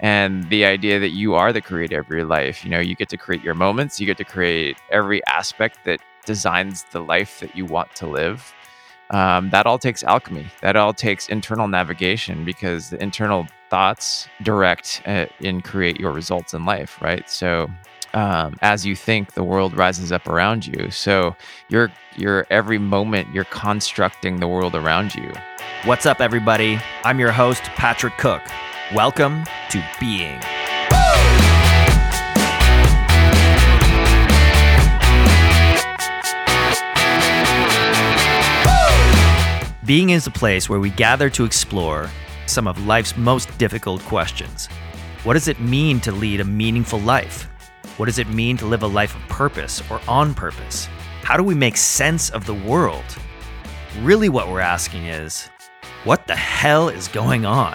and the idea that you are the creator of your life. You know, you get to create your moments, you get to create every aspect that designs the life that you want to live. Um, that all takes alchemy. That all takes internal navigation because the internal thoughts direct uh, and create your results in life, right? So, um, as you think, the world rises up around you. So, you're you're every moment you're constructing the world around you. What's up, everybody? I'm your host, Patrick Cook. Welcome to Being. Being is a place where we gather to explore some of life's most difficult questions. What does it mean to lead a meaningful life? What does it mean to live a life of purpose or on purpose? How do we make sense of the world? Really, what we're asking is what the hell is going on?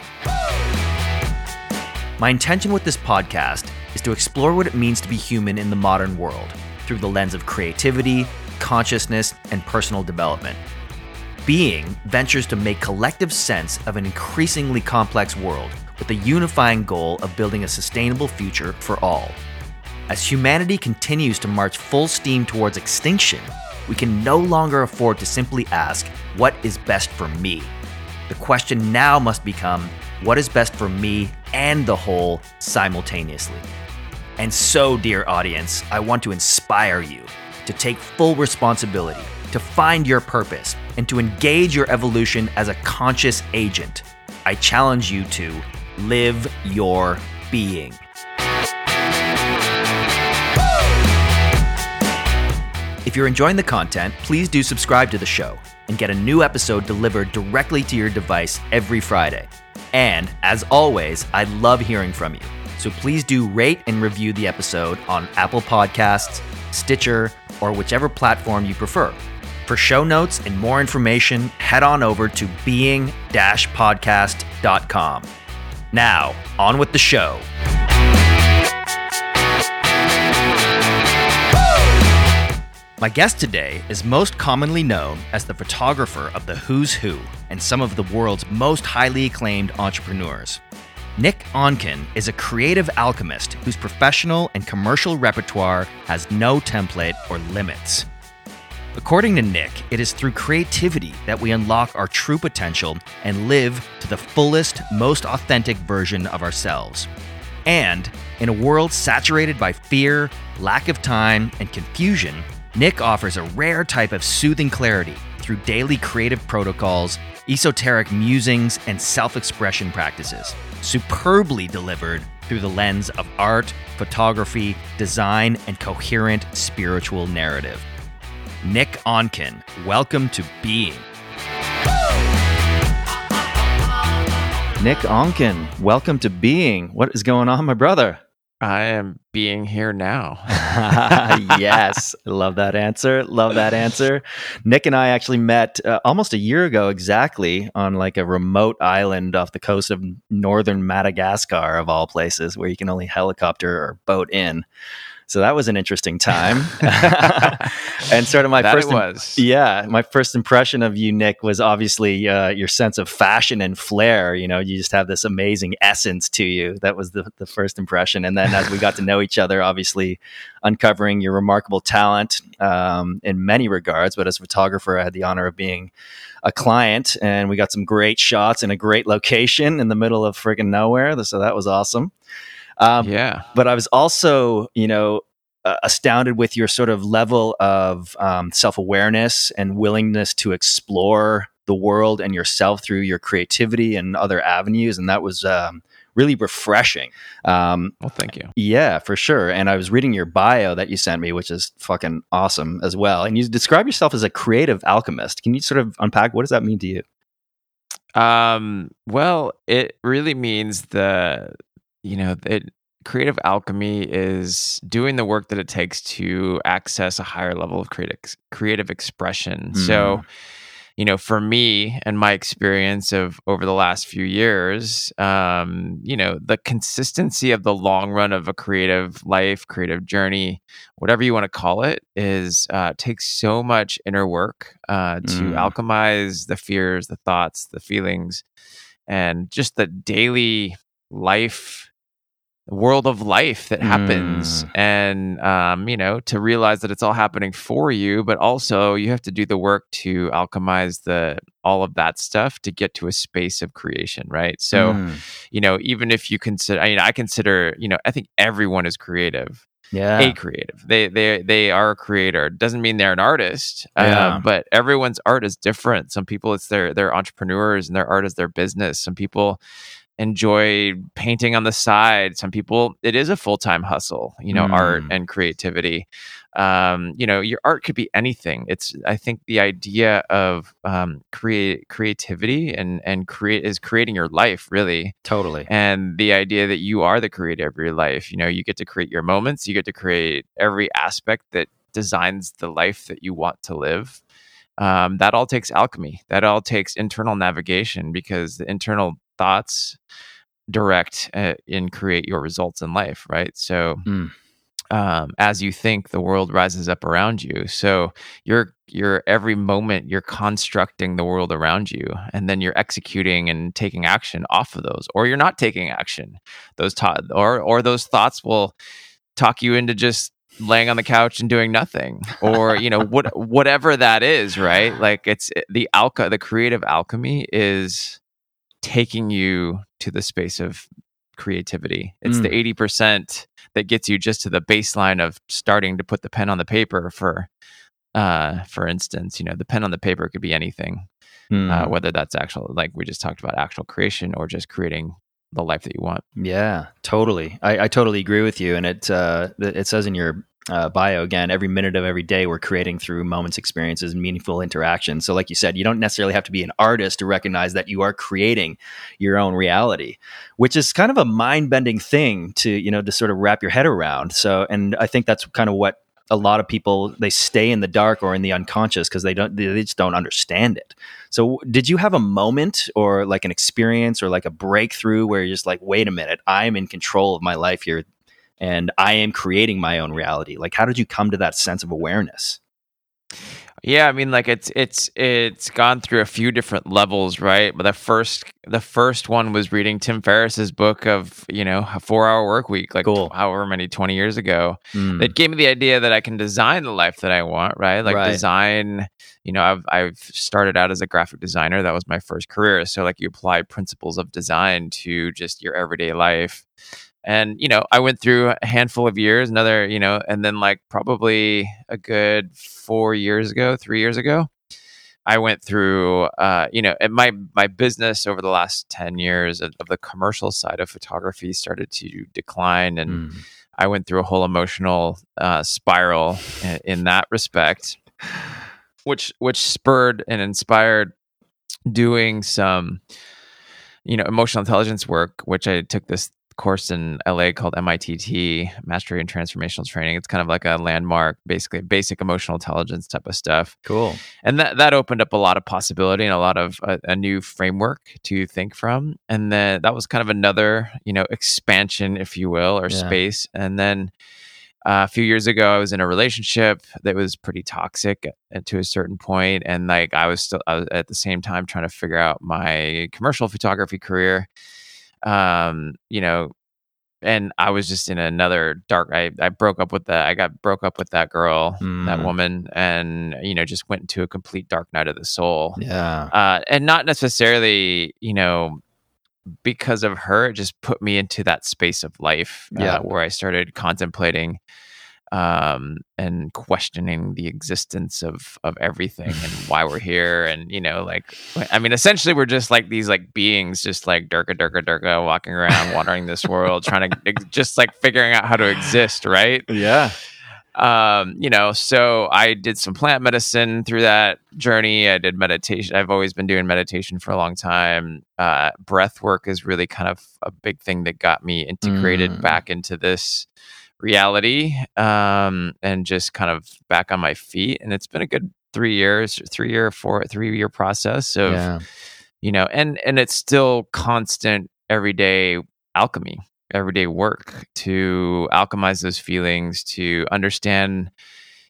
My intention with this podcast is to explore what it means to be human in the modern world through the lens of creativity, consciousness, and personal development. Being ventures to make collective sense of an increasingly complex world with the unifying goal of building a sustainable future for all. As humanity continues to march full steam towards extinction, we can no longer afford to simply ask, What is best for me? The question now must become, what is best for me and the whole simultaneously. And so, dear audience, I want to inspire you to take full responsibility, to find your purpose, and to engage your evolution as a conscious agent. I challenge you to live your being. If you're enjoying the content, please do subscribe to the show and get a new episode delivered directly to your device every Friday. And as always, I love hearing from you. So please do rate and review the episode on Apple Podcasts, Stitcher, or whichever platform you prefer. For show notes and more information, head on over to being podcast.com. Now, on with the show. My guest today is most commonly known as the photographer of the who's who and some of the world's most highly acclaimed entrepreneurs. Nick Onken is a creative alchemist whose professional and commercial repertoire has no template or limits. According to Nick, it is through creativity that we unlock our true potential and live to the fullest, most authentic version of ourselves. And in a world saturated by fear, lack of time, and confusion, Nick offers a rare type of soothing clarity through daily creative protocols, esoteric musings, and self expression practices, superbly delivered through the lens of art, photography, design, and coherent spiritual narrative. Nick Onken, welcome to Being. Nick Onken, welcome to Being. What is going on, my brother? I am being here now. yes, love that answer. Love that answer. Nick and I actually met uh, almost a year ago exactly on like a remote island off the coast of northern Madagascar, of all places, where you can only helicopter or boat in. So that was an interesting time. and sort of my that first, was. yeah, my first impression of you, Nick, was obviously uh, your sense of fashion and flair. You know, you just have this amazing essence to you. That was the, the first impression. And then as we got to know each other, obviously uncovering your remarkable talent um, in many regards. But as a photographer, I had the honor of being a client and we got some great shots in a great location in the middle of friggin' nowhere. So that was awesome. Um, yeah. But I was also, you know, uh, astounded with your sort of level of um, self awareness and willingness to explore the world and yourself through your creativity and other avenues. And that was um, really refreshing. Um, well, thank you. Yeah, for sure. And I was reading your bio that you sent me, which is fucking awesome as well. And you describe yourself as a creative alchemist. Can you sort of unpack what does that mean to you? Um, well, it really means the you know, it, creative alchemy is doing the work that it takes to access a higher level of creative creative expression. Mm. So, you know, for me and my experience of over the last few years, um, you know, the consistency of the long run of a creative life, creative journey, whatever you want to call it, is uh, takes so much inner work uh, to mm. alchemize the fears, the thoughts, the feelings, and just the daily life world of life that happens Mm. and um, you know to realize that it's all happening for you but also you have to do the work to alchemize the all of that stuff to get to a space of creation right so Mm. you know even if you consider i mean i consider you know i think everyone is creative yeah. a creative they they they are a creator doesn't mean they're an artist Yeah. um, but everyone's art is different some people it's their they're entrepreneurs and their art is their business some people enjoy painting on the side. Some people it is a full-time hustle you know art Mm. and creativity. Um, you know your art could be anything. It's i think the idea of um, create creativity and and create is creating your life really. Totally. and the idea that you are the creator of your life you know you get to create your moments you get to create every aspect that designs the life that you want to live. Um, that all takes alchemy. That all takes internal navigation because the internal thoughts direct uh, and create your results in life right? So Mm. um, as you think the world rises up around you. So you're you're every moment you're constructing the world around you and then you're executing and taking action off of those or you're not taking action. Those ta- or or those thoughts will talk you into just laying on the couch and doing nothing or you know what whatever that is right? Like it's the alka the creative alchemy is taking you to the space of creativity it's the 80% that gets you just to the baseline of starting to put the pen on the paper for uh for instance you know the pen on the paper could be anything Mm. uh, whether that's actual like we just talked about actual creation or just creating the life that you want Yeah, totally. I, I totally agree with you. And it uh, it says in your uh, bio again, every minute of every day we're creating through moments, experiences, and meaningful interactions. So, like you said, you don't necessarily have to be an artist to recognize that you are creating your own reality, which is kind of a mind bending thing to you know to sort of wrap your head around. So, and I think that's kind of what a lot of people they stay in the dark or in the unconscious because they don't they just don't understand it. So, did you have a moment or like an experience or like a breakthrough where you're just like, wait a minute, I'm in control of my life here and I am creating my own reality? Like, how did you come to that sense of awareness? Yeah, I mean, like it's it's it's gone through a few different levels, right? But the first the first one was reading Tim Ferriss's book of you know a four hour work week, like Cool. however many twenty years ago. Mm. It gave me the idea that I can design the life that I want, right? Like Right. design. You know, I've I've started out as a graphic designer. That was my first career. So like you apply principles of design to just your everyday life. And you know, I went through a handful of years, another, you know, and then like probably a good four years ago, three years ago, I went through, uh, you know, and my my business over the last ten years of, of the commercial side of photography started to decline, and Mm. I went through a whole emotional uh, spiral in, in that respect, which which spurred and inspired doing some, you know, emotional intelligence work. Which I took this course in LA called MITT, Mastery and Transformational Training. It's kind of like a landmark, basically basic emotional intelligence type of stuff Cool. and that that opened up a lot of possibility and a lot of a, a new framework to think from and then that was kind of another you know expansion if you will or Yeah. space and then uh, a few years ago i was in a relationship that was pretty toxic to a certain point and like i was still I was at the same time trying to figure out my commercial photography career um you know and i was just in another dark i, I broke up with that i got broke up with that girl that Mm. woman and you know just went into a complete dark night of the soul Yeah. uh and not necessarily you know because of her it just put me into that space of life uh, Yeah. where i started contemplating um and questioning the existence of of everything and why we're here and you know like i mean essentially we're just like these like beings just like durga durga durga walking around wandering this world trying to just like figuring out how to exist right Yeah. um you know so i did some plant medicine through that journey i did meditation i've always been doing meditation for a long time uh breath work is really kind of a big thing that got me integrated Mm. back into this reality um and just kind of back on my feet and it's been a good three years three year four three year process of Yeah. you know and and it's still constant everyday alchemy everyday work to alchemize those feelings to understand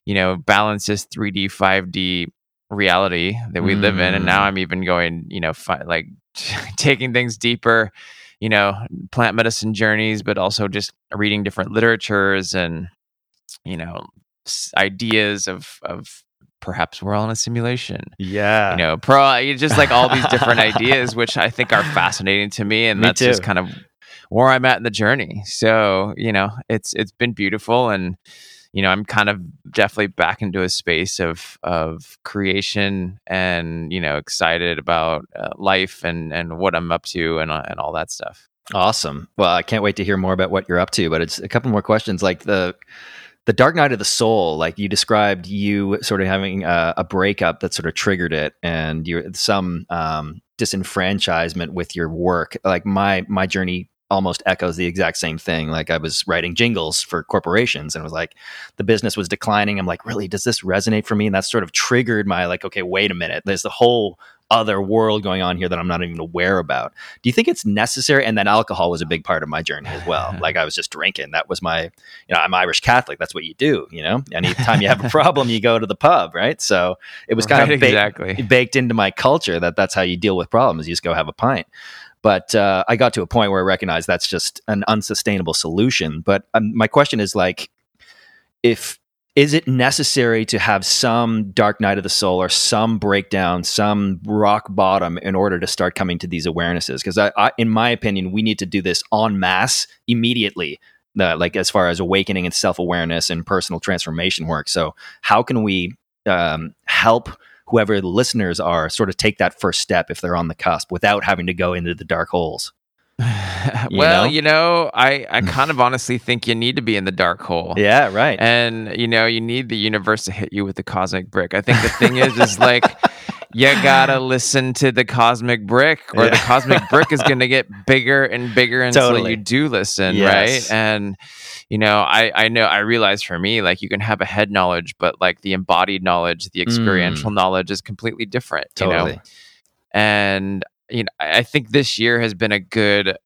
you know balance this 3d 5d reality that we live in and now Mm. i'm even going you know fi- like taking things deeper you know, plant medicine journeys, but also just reading different literatures and, you know, ideas of, of perhaps we're all in a simulation. Yeah. You know, pro, just like all these different ideas, which I think are fascinating to me. And me that's too. just kind of where I'm at in the journey. So, you know, it's, it's been beautiful and, you know, I'm kind of definitely back into a space of of creation and you know excited about uh, life and and what I'm up to and uh, and all that stuff. Awesome. Well, I can't wait to hear more about what you're up to. But it's a couple more questions. Like the the Dark Night of the Soul, like you described, you sort of having a, a breakup that sort of triggered it, and you some um, disenfranchisement with your work. Like my my journey almost echoes the exact same thing. Like I was writing jingles for corporations and it was like the business was declining. I'm like, really, does this resonate for me? And that sort of triggered my like, okay, wait a minute. There's the whole other world going on here that I'm not even aware about. Do you think it's necessary? And then alcohol was a big part of my journey as well. like I was just drinking. That was my, you know, I'm Irish Catholic. That's what you do. You know, anytime you have a problem, you go to the pub, right? So it was kind right, of ba- exactly. baked into my culture that that's how you deal with problems. You just go have a pint. But uh, I got to a point where I recognized that's just an unsustainable solution. But um, my question is like, if is it necessary to have some dark night of the soul or some breakdown, some rock bottom in order to start coming to these awarenesses? Because I, I, in my opinion, we need to do this en masse immediately. Uh, like as far as awakening and self awareness and personal transformation work. So, how can we um, help whoever the listeners are sort of take that first step if they're on the cusp without having to go into the dark holes? you well, know? you know, I, I kind of honestly think you need to be in the dark hole. Yeah, right. And you know, you need the universe to hit you with the cosmic brick. I think the thing is, is like you gotta listen to the cosmic brick, or yeah. the cosmic brick is to get bigger and bigger until totally. you do listen, yes. right? And you know, I I know I realize for me, like you can have a head knowledge, but like the embodied knowledge, the experiential mm. knowledge is completely different. Totally. You know? And you know, I think this year has been a good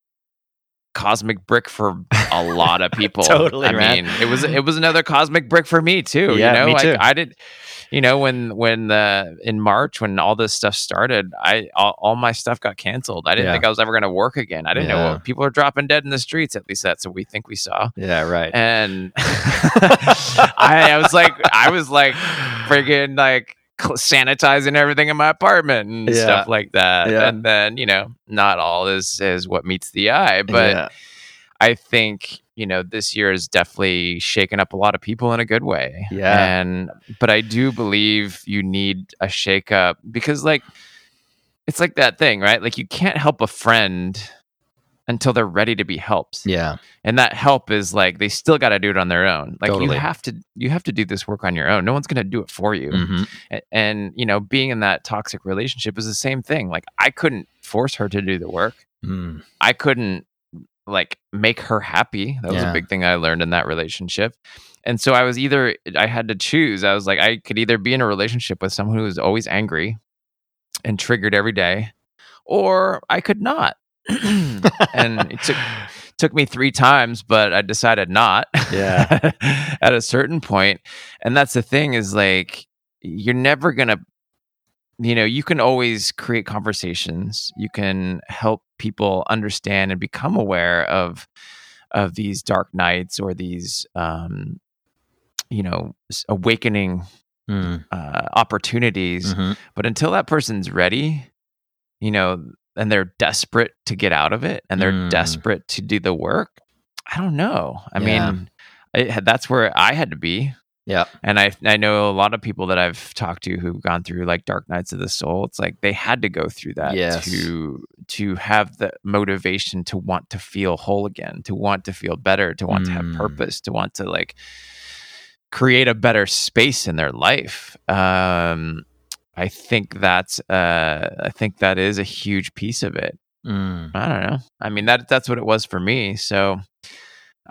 cosmic brick for a lot of people. totally. I man. mean, it was it was another cosmic brick for me too. Yeah, you know, me too. Like, I did you know when when the in march when all this stuff started i all, all my stuff got canceled i didn't yeah. think i was ever going to work again i didn't yeah. know what people are dropping dead in the streets at least that's what we think we saw yeah right and I, I was like i was like freaking like sanitizing everything in my apartment and yeah. stuff like that. Yeah. And then, you know, not all is is what meets the eye, but yeah. I think, you know, this year has definitely shaken up a lot of people in a good way. Yeah. And but I do believe you need a shakeup because like it's like that thing, right? Like you can't help a friend until they're ready to be helped. Yeah. And that help is like they still got to do it on their own. Like totally. you have to you have to do this work on your own. No one's going to do it for you. Mm-hmm. And, and, you know, being in that toxic relationship is the same thing. Like I couldn't force her to do the work. Mm. I couldn't like make her happy. That was yeah. a big thing I learned in that relationship. And so I was either I had to choose. I was like I could either be in a relationship with someone who was always angry and triggered every day or I could not and it took took me three times, but I decided not. Yeah. at a certain point, and that's the thing is like you're never gonna, you know, you can always create conversations. You can help people understand and become aware of of these dark nights or these, um, you know, awakening mm. uh, opportunities. Mm-hmm. But until that person's ready, you know and they're desperate to get out of it and they're mm. desperate to do the work i don't know i yeah. mean it, that's where i had to be yeah and i i know a lot of people that i've talked to who've gone through like dark nights of the soul it's like they had to go through that yes. to to have the motivation to want to feel whole again to want to feel better to want mm. to have mm. purpose to want to like create a better space in their life um I think that's uh, I think that is a huge piece of it. Mm. I don't know. I mean that that's what it was for me. So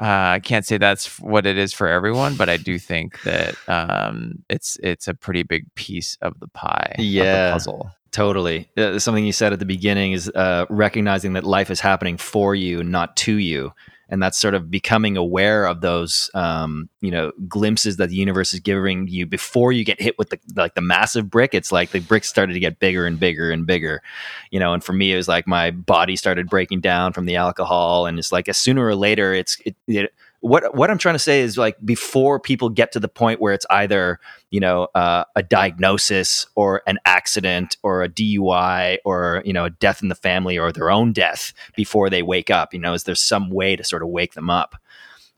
uh, I can't say that's what it is for everyone, but I do think that um, it's it's a pretty big piece of the pie, yeah, the puzzle. Totally. Uh, something you said at the beginning is uh, recognizing that life is happening for you, not to you. And that's sort of becoming aware of those, um, you know, glimpses that the universe is giving you before you get hit with the like the massive brick. It's like the bricks started to get bigger and bigger and bigger, you know. And for me, it was like my body started breaking down from the alcohol, and it's like as sooner or later, it's it, it what what I'm trying to say is like before people get to the point where it's either you know uh, a diagnosis or an accident or a DUI or you know a death in the family or their own death before they wake up. You know, is there some way to sort of wake them up?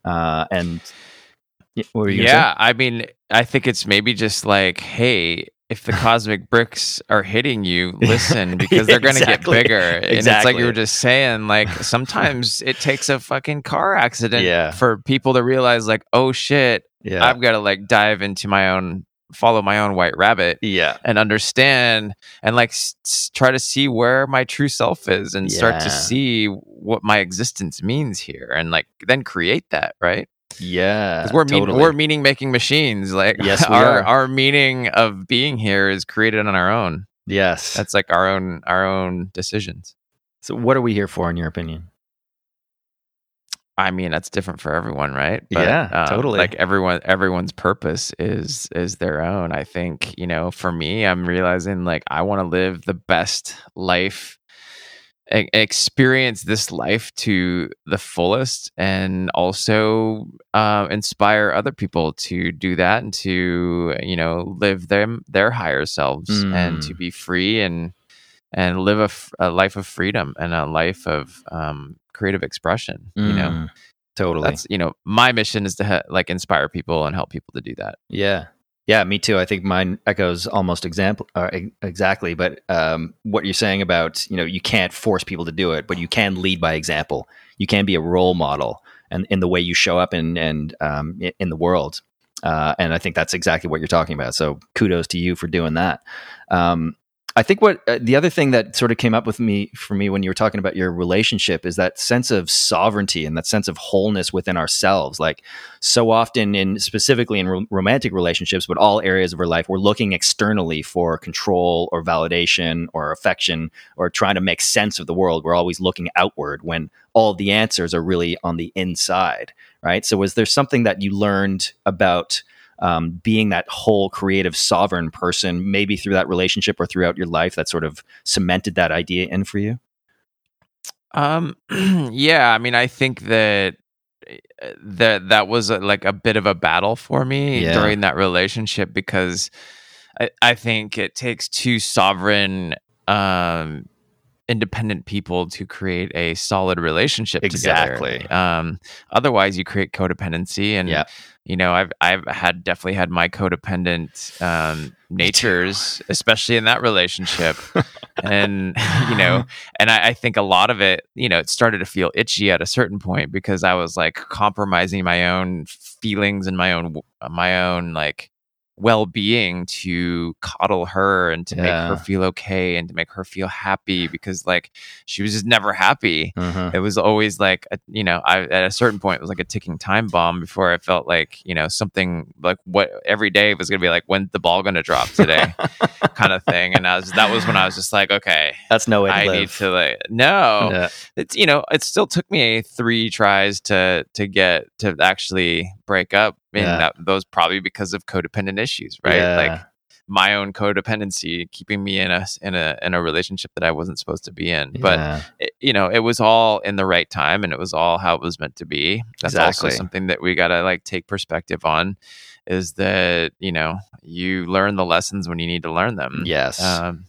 Uh, and yeah, I mean, I think it's maybe just like, hey, if the cosmic bricks are hitting you, listen because they're going to exactly. get bigger. And exactly. it's like you were just saying, like sometimes it takes a fucking car accident yeah. for people to realize, like, oh shit, yeah. I've got to like dive into my own, follow my own white rabbit, yeah, and understand and like s- try to see where my true self is and yeah. start to see what my existence means here, and like then create that, right? Yeah, we're totally. we're meaning making machines. Like yes, our are. our meaning of being here is created on our own. Yes, that's like our own our own decisions. So, what are we here for, in your opinion? I mean, that's different for everyone, right? But, yeah, um, totally. Like everyone, everyone's purpose is is their own. I think you know, for me, I'm realizing like I want to live the best life experience this life to the fullest and also uh, inspire other people to do that and to you know live them their higher selves mm. and to mm. be free and and live a, f- a life of freedom and a life of um, creative expression mm. you know mm. totally that's you know my mission is to ha- like inspire people and help people to do that yeah yeah, me too. I think mine echoes almost example uh, exactly. But um, what you're saying about you know you can't force people to do it, but you can lead by example. You can be a role model, and in the way you show up in and um, in the world. Uh, and I think that's exactly what you're talking about. So kudos to you for doing that. Um, I think what uh, the other thing that sort of came up with me for me when you were talking about your relationship is that sense of sovereignty and that sense of wholeness within ourselves. Like so often in specifically in ro- romantic relationships, but all areas of our life, we're looking externally for control or validation or affection or trying to make sense of the world. We're always looking outward when all the answers are really on the inside, right? So was there something that you learned about um, being that whole creative sovereign person, maybe through that relationship or throughout your life, that sort of cemented that idea in for you? Um, yeah, I mean, I think that eh, that that was a, like a bit of a battle for me yeah. during that relationship because I, I think it takes two sovereign um independent people to create a solid relationship exactly. together. Um, otherwise, you create codependency, and yeah. you know, I've I've had definitely had my codependent um, natures, especially in that relationship, and you know, and I, I think a lot of it, you know, it started to feel itchy at a certain point because I was like compromising my own feelings and my own my own like well-being to coddle her and to yeah. make her feel okay and to make her feel happy because like she was just never happy uh-huh. it was always like a, you know I, at a certain point it was like a ticking time bomb before i felt like you know something like what every day was gonna be like when's the ball gonna drop today kind of thing and I was that was when i was just like okay that's no way i live. need to like no yeah. it's you know it still took me three tries to to get to actually break up and yeah. that, those probably because of codependent issues right yeah. like my own codependency keeping me in a in a in a relationship that I wasn't supposed to be in but yeah. it, you know it was all in the right time and it was all how it was meant to be that's exactly. also something that we got to like take perspective on is that you know you learn the lessons when you need to learn them yes um,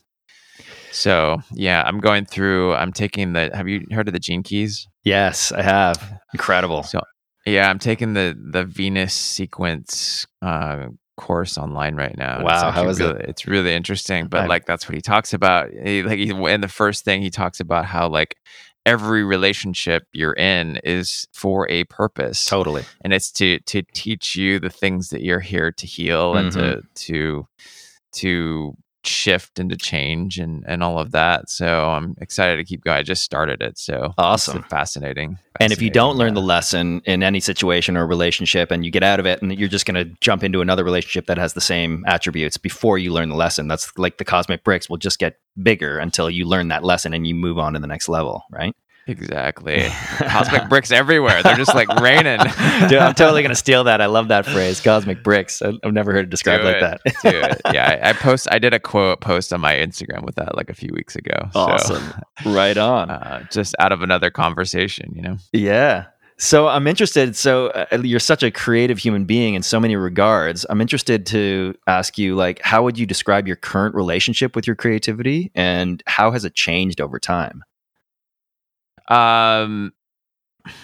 so yeah i'm going through i'm taking the have you heard of the gene keys yes i have incredible so yeah, I'm taking the the Venus sequence uh, course online right now. Wow, how is really, it? It's really interesting, but like that's what he talks about. He, like he, in the first thing, he talks about how like every relationship you're in is for a purpose, totally, and it's to to teach you the things that you're here to heal mm-hmm. and to mm-hmm. to to shift and to change and and all of that. So I'm excited to keep going. I just started it, so awesome, fascinating, fascinating. And if you don't learn yeah. the lesson in any situation or relationship, and you get out of it, and you're just going to jump into another relationship that has the same attributes before you learn the lesson, that's like the cosmic bricks will just get bigger until you learn that lesson and you move on to the next level, right? Exactly. Cosmic bricks everywhere. They're just like raining. Dude, I'm totally gonna steal that. I love that phrase, cosmic bricks. I've never heard it described Do like it. that. It. Yeah, I, I, post. I did a quote post on my Instagram with that like a few weeks ago. Awesome. So, right on. Uh, just out of another conversation, you know. Yeah. So I'm interested. So uh, you're such a creative human being in so many regards. I'm interested to ask you, like, how would you describe your current relationship with your creativity, and how has it changed over time? Um,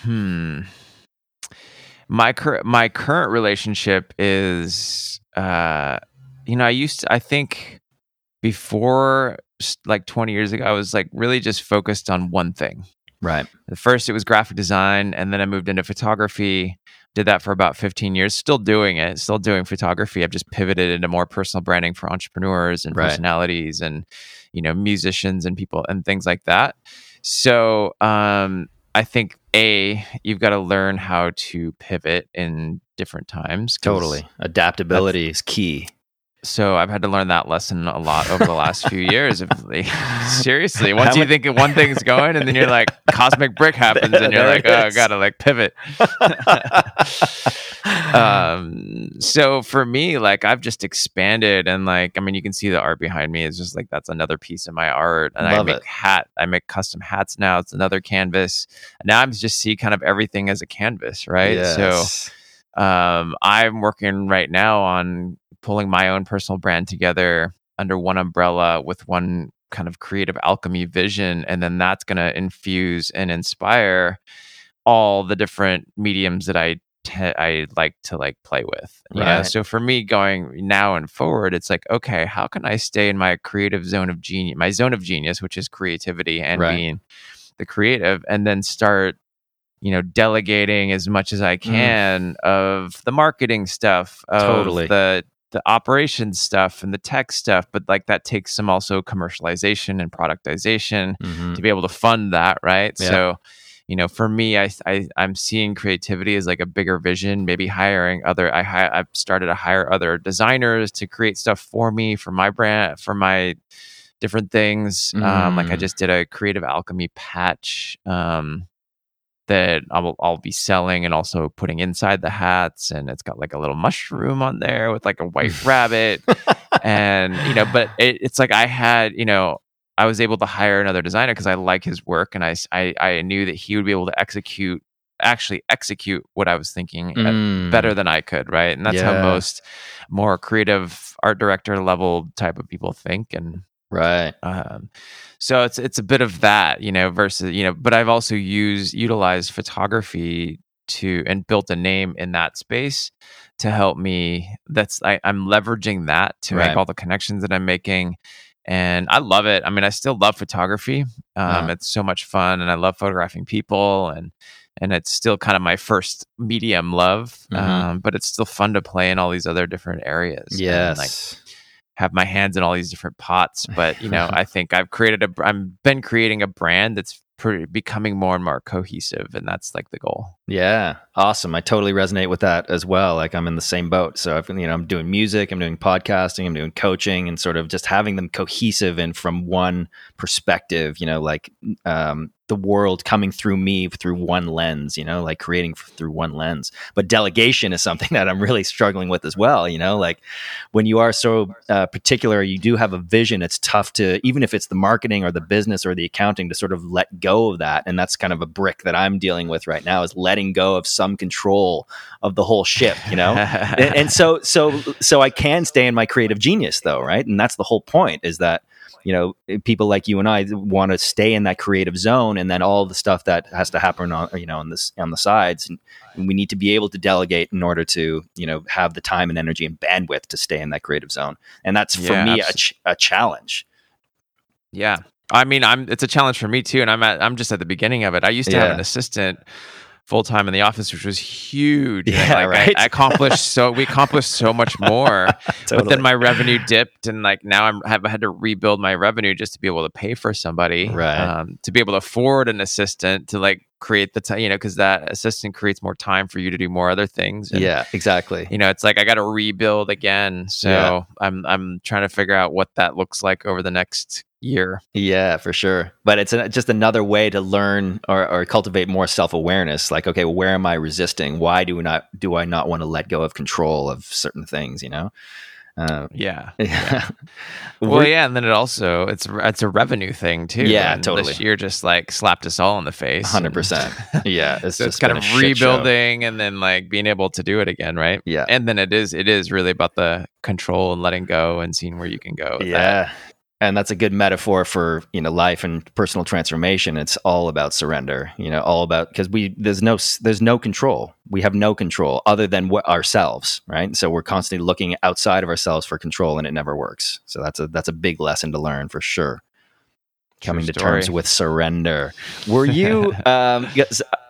hmm. My current my current relationship is, uh, you know, I used to, I think before like 20 years ago, I was like really just focused on one thing. Right. At first, it was graphic design, and then I moved into photography. Did that for about 15 years. Still doing it. Still doing photography. I've just pivoted into more personal branding for entrepreneurs and right. personalities, and you know, musicians and people and things like that. So um, I think a you've got to learn how to pivot in different times. Totally, adaptability is key. So I've had to learn that lesson a lot over the last few years. Of like, seriously, once you think one thing's going, and then you're like, cosmic brick happens, and you're like, oh, I gotta like pivot. um, so for me, like I've just expanded, and like I mean, you can see the art behind me. It's just like that's another piece of my art, and Love I make it. hat. I make custom hats now. It's another canvas. Now I'm just see kind of everything as a canvas, right? Yes. So um, I'm working right now on pulling my own personal brand together under one umbrella with one kind of creative alchemy vision and then that's going to infuse and inspire all the different mediums that I te- I like to like play with. You know? Right. So for me going now and forward it's like okay, how can I stay in my creative zone of genius, my zone of genius which is creativity and Right. being the creative and then start you know delegating as much as I mm. can of the marketing stuff of Totally. the the operations stuff and the tech stuff but like that takes some also commercialization and productization Mhm. to be able to fund that right Yeah. so you know for me I, I i'm seeing creativity as like a bigger vision maybe hiring other i hi- i've started to hire other designers to create stuff for me for my brand for my different things um like i Mm. just did a creative alchemy patch um that I'll, I'll be selling and also putting inside the hats and it's got like a little mushroom on there with like a white rabbit and you know but it, it's like i had you know i was able to hire another designer because i like his work and I I knew that he would be able to execute actually execute what i was thinking at- Mm. better than i could right and that's Yeah. how most more creative art director level type of people think and Right. um, so it's it's a bit of that, you know, versus you know, but I've also used utilized photography to and built a name in that space to help me. That's I, I'm leveraging that to Right. make all the connections that I'm making, and I love it. I mean, I still love photography. Um, Yeah. It's so much fun, and I love photographing people and. And it's still kind of my first medium love, Mhm. um, but it's still fun to play in all these other different areas. Yes. Have my hands in all these different pots but you know i think i've created a i've been creating a brand that's pretty, becoming more and more cohesive and that's like the goal Yeah, awesome. I totally resonate with that as well. Like I'm in the same boat. So I've, you know, I'm doing music, I'm doing podcasting, I'm doing coaching, and sort of just having them cohesive and from one perspective. You know, like um, the world coming through me through one lens. You know, like creating through one lens. But delegation is something that I'm really struggling with as well. You know, like when you are so uh, particular, you do have a vision. It's tough to even if it's the marketing or the business or the accounting to sort of let go of that. And that's kind of a brick that I'm dealing with right now is letting go of some control of the whole ship. You know. and, and so so so I can stay in my creative genius though, right? And that's the whole point is that you know eh, people like you and I want to stay in that creative zone, and then all the stuff that has to happen on you know on this on the sides, and, and we need to be able to delegate in order to you know have the time and energy and bandwidth to stay in that creative zone, and that's for Yeah, me a, ch- a challenge. yeah. I mean i'm it's a challenge for me too and i'm at i'm just at the beginning of it. I used to have an assistant full time in the office, which was huge. Yeah, like, right. I, I accomplished so we accomplished so much more, but then my revenue dipped, and like now I'm have had to rebuild my revenue just to be able to pay for somebody, Right. Um, to be able to afford an assistant to like create the time, you know, because that assistant creates more time for you to do more other things. And, yeah, exactly. you know it's like i got to rebuild again so Yeah. i'm i'm trying to figure out what that looks like over the next year Yeah, for sure. But it's a, just another way to learn or, or cultivate more self awareness. Like, okay, well, where am I resisting? Why do not do I not want to let go of control of certain things? You know. Uh, yeah yeah. well yeah and then it also it's it's a revenue thing too Yeah, and totally. this year just like slapped us all in the face Hundred percent. Yeah, it's so it's just kind of rebuilding and then like being able to do it again right Yeah, and then it is it is really about the control and letting go and seeing where you can go with that. And that's a good metaphor for you know life and personal transformation. It's all about surrender. You know, all about because we there's no there's no control. We have no control other than what ourselves, right? So we're constantly looking outside of ourselves for control, and it never works. So that's a that's a big lesson to learn for sure. True Coming to story. terms with surrender. Were you? um,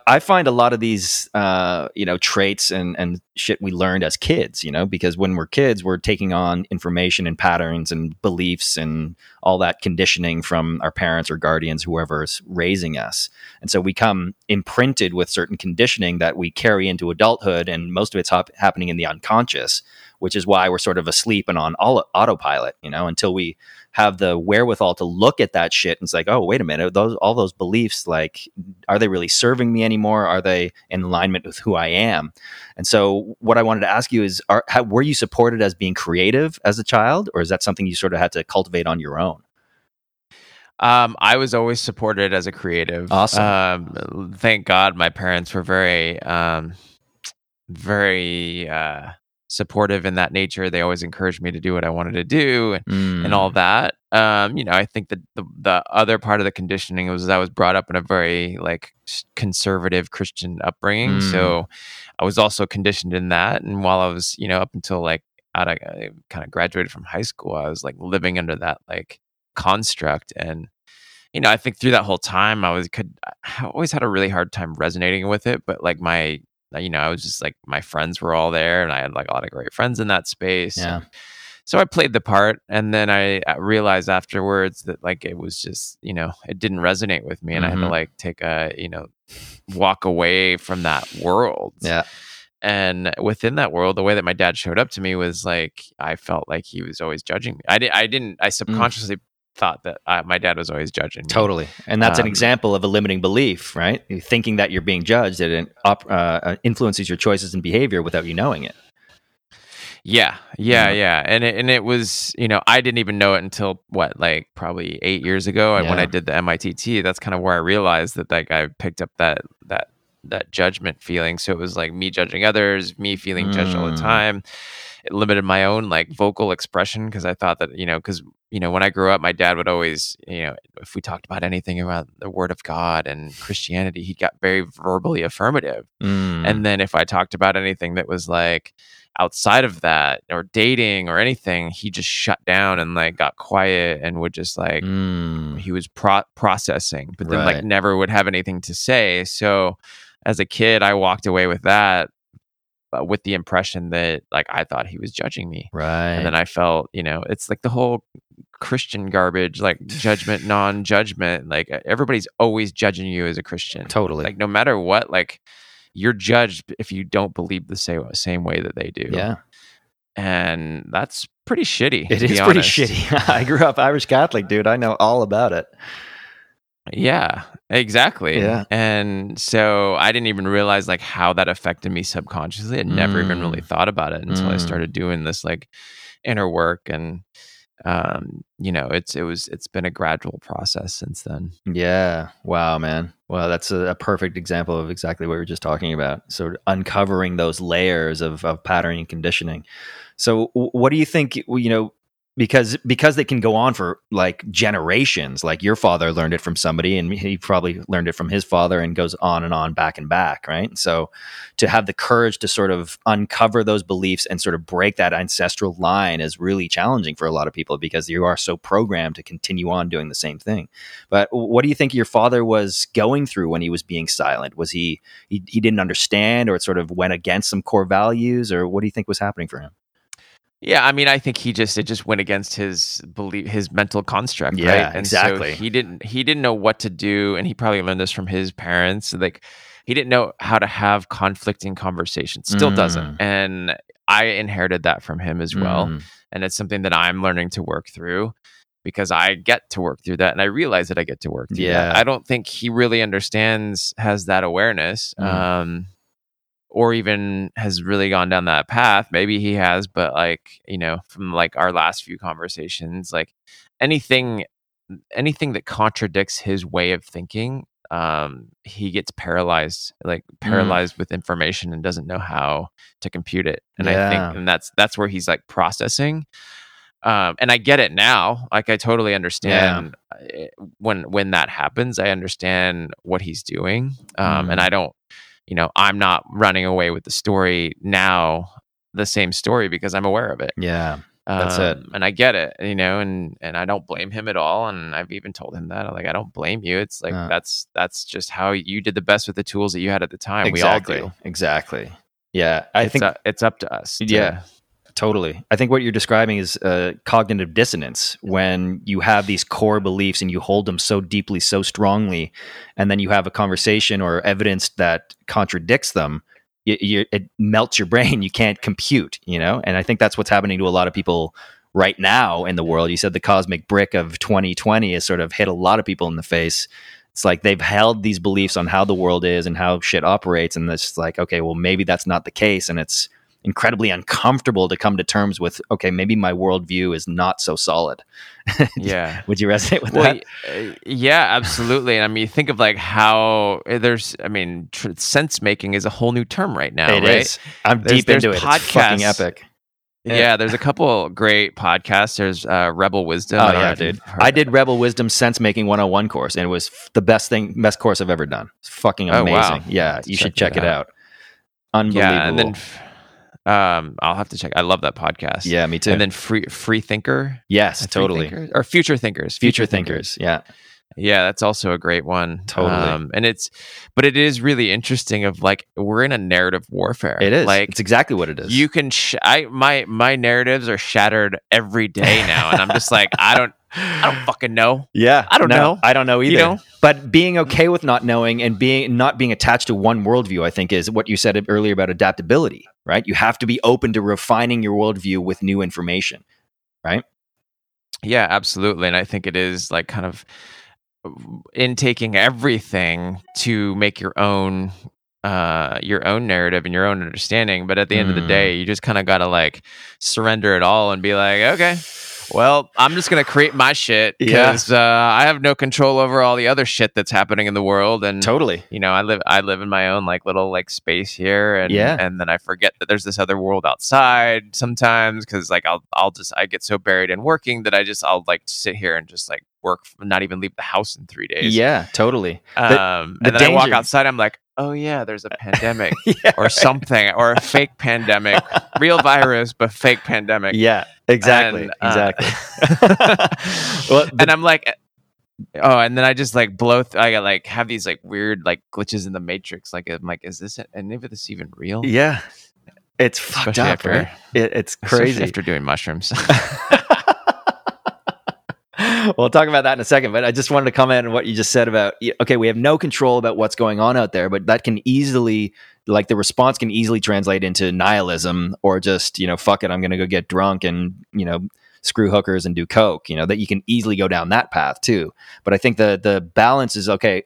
I find a lot of these, uh, you know, traits and and shit we learned as kids. You know, because when we're kids, we're taking on information and patterns and beliefs and all that conditioning from our parents or guardians, whoever's raising us, and so we come imprinted with certain conditioning that we carry into adulthood, and most of it's hap- happening in the unconscious, which is why we're sort of asleep and on all autopilot. You know, until we have the wherewithal to look at that shit and it's like, oh, wait a minute, those all those beliefs, like, are they really serving me anymore? Are they in alignment with who I am? And so, what I wanted to ask you is, are, how, were you supported as being creative as a child, or is that something you sort of had to cultivate on your own? Um, I was always supported as a creative. Awesome. Um, thank God my parents were very, um, very uh, supportive in that nature. They always encouraged me to do what I wanted to do and, Mm. and all that. Um, you know, I think that the, the other part of the conditioning was I was brought up in a very like conservative Christian upbringing. Mm. So I was also conditioned in that. And while I was, you know, up until like out of I kind of graduated from high school, I was like living under that like construct and you know i think through that whole time i was could i always had a really hard time resonating with it but like my you know i was just like my friends were all there and i had like a lot of great friends in that space Yeah. And so i played the part and then i uh, realized afterwards that like it was just you know it didn't resonate with me and i had to Mhm. like take a you know walk away from that world Yeah. and within that world the way that my dad showed up to me was like i felt like he was always judging me i, di- I didn't Mm. i subconsciously thought that uh, my dad was always judging me Totally. And that's an Um, example of a limiting belief, right? You're thinking that you're being judged, that it uh, uh, influences your choices and behavior without you knowing it. yeah yeah Yeah. yeah and it, and it was you know i didn't even know it until what like probably eight years ago and when i did the MITT that's kind of where i realized that like i picked up that that that judgment feeling so it was like me judging others me feeling judged all the Mm. time it limited my own like vocal expression because I thought that you know because you know when I grew up, my dad would always you know if we talked about anything about the Word of God and Christianity, he got very verbally affirmative, Mm. and then if I talked about anything that was like outside of that or dating or anything, he just shut down and like got quiet and would just like Mm. he was pro- processing, but then like never would have anything to say. So as a kid, I walked away with that. uh, with the impression that like I thought he was judging me, right. and then I felt, you know, it's like the whole Christian garbage, like judgment, non-judgment. Like e, everybody's always judging you as a Christian. totally. Like no matter what, like you're judged if you don't believe the same same way that they do. yeah. and that's pretty shitty. It is pretty shitty. I grew up Irish Catholic, dude. I know all about it. Yeah, exactly. Yeah. And so I didn't even realize like how that affected me subconsciously. I'd never even Mm. really thought about it until I Mm. started doing this like inner work and um you know it's it was it's been a gradual process since then Yeah. Wow, man. Well, that's a, a perfect example of exactly what we were just talking about. So uncovering those layers of, of pattern and conditioning. So what do you think, you know, because because they can go on for like generations. Like your father learned it from somebody and he probably learned it from his father and goes on and on back and back right? So to have the courage to sort of uncover those beliefs and sort of break that ancestral line is really challenging for a lot of people because you are so programmed to continue on doing the same thing. But what do you think your father was going through when he was being silent? Was he he, he didn't understand or it sort of went against some core values or what do you think was happening for him yeah, I mean, I think he just it just went against his belief, his mental construct, Yeah, right? And exactly. So he didn't he didn't know what to do, and he probably learned this from his parents. Like he didn't know how to have conflicting conversations. Still Mm. doesn't, and I inherited that from him as well. Mm. And it's something that I'm learning to work through because I get to work through that, and I realize that I get to work through that. Yeah. I don't think he really understands has that awareness. Mm. Um, or even has really gone down that path. Maybe he has, but like, you know, from like our last few conversations, like anything anything that contradicts his way of thinking, um, he gets paralyzed, like Mm. paralyzed with information and doesn't know how to compute it. And I think and that's that's where he's like processing. Um, and I get it now. Like I totally understand uh, when when that happens. I understand what he's doing, um, Mm. and I don't you know, I'm not running away with the story now, the same story because I'm aware of it. yeah That's it. Um, And I get it, you know, and and I don't blame him at all. And I've even told him that, I'm like, I don't blame you. It's like Uh. that's that's just how you did the best with the tools that you had at the time. exactly We all do. exactly yeah i it's think up, it's up to us. to- Yeah. Totally. I think what you're describing is uh, cognitive dissonance when you have these core beliefs and you hold them so deeply, so strongly, and then you have a conversation or evidence that contradicts them. You, it melts your brain. You can't compute, you know? And I think that's what's happening to a lot of people right now in the world. You said the cosmic brick of 2020 has sort of hit a lot of people in the face. It's like they've held these beliefs on how the world is and how shit operates. And it's like, okay, well, maybe that's not the case. And it's, incredibly uncomfortable to come to terms with okay maybe my worldview is not so solid Yeah. would you resonate with Well, that uh, yeah, absolutely. And I mean, think of like how uh, there's, I mean, tr- sense making is a whole new term right now, It right? is. i'm There's- deep there's into it it's fucking epic Yeah. Yeah. there's a couple great podcasts. There's uh, Rebel Wisdom. oh I yeah dude i did rebel wisdom sense making 101 course and it was f- the best thing best course i've ever done it's fucking Oh, amazing wow. yeah you should check check that it out. out unbelievable Yeah, and then f- um, I'll have to check. I love that podcast. yeah me too And then free free thinker, yes totally Thinker? or future thinkers. future thinkers yeah Yeah, that's also a great one. Totally. Um, and it's, but it is really interesting. Of like, we're in a narrative warfare. it is like it's exactly what it is you can. Sh- I my my narratives are shattered every day now, and I'm just like, I don't, I don't fucking know. Yeah, I don't no, know. I don't know either. You know? But being okay with not knowing and being not being attached to one worldview, I think, is what you said earlier about adaptability. Right? You have to be open to refining your worldview with new information. Right? Yeah, absolutely. And I think it is like kind of intaking everything to make your own uh your own narrative and your own understanding but at the end of the Mm. day you just kind of got to like surrender it all and be like okay well i'm just gonna create my shit Yeah. because uh, i have no control over all the other shit that's happening in the world and Totally. you know i live i live in my own like little like space here and Yeah. and then i forget that there's this other world outside sometimes because like i'll i'll just i get so buried in working that i just i'll like sit here and just like work not even leave the house in three days Yeah, totally. um the and then i walk outside i'm like oh yeah there's a pandemic yeah, or something or a fake pandemic real virus but fake pandemic yeah, exactly, And, uh, exactly. well, the- and i'm like oh and then i just like blow th- i got like have these like weird like glitches in the matrix like i'm like is this any of this even real yeah, it's fucked Especially up. after- right? It, it's Especially crazy. after doing mushrooms we'll talk about that in a second, but I just wanted to comment on what you just said about okay, we have no control about what's going on out there, but that can easily like the response can easily translate into nihilism or just, you know, fuck it, I'm going to go get drunk and, you know, screw hookers and do coke, you know, that you can easily go down that path too. But I think the the balance is okay,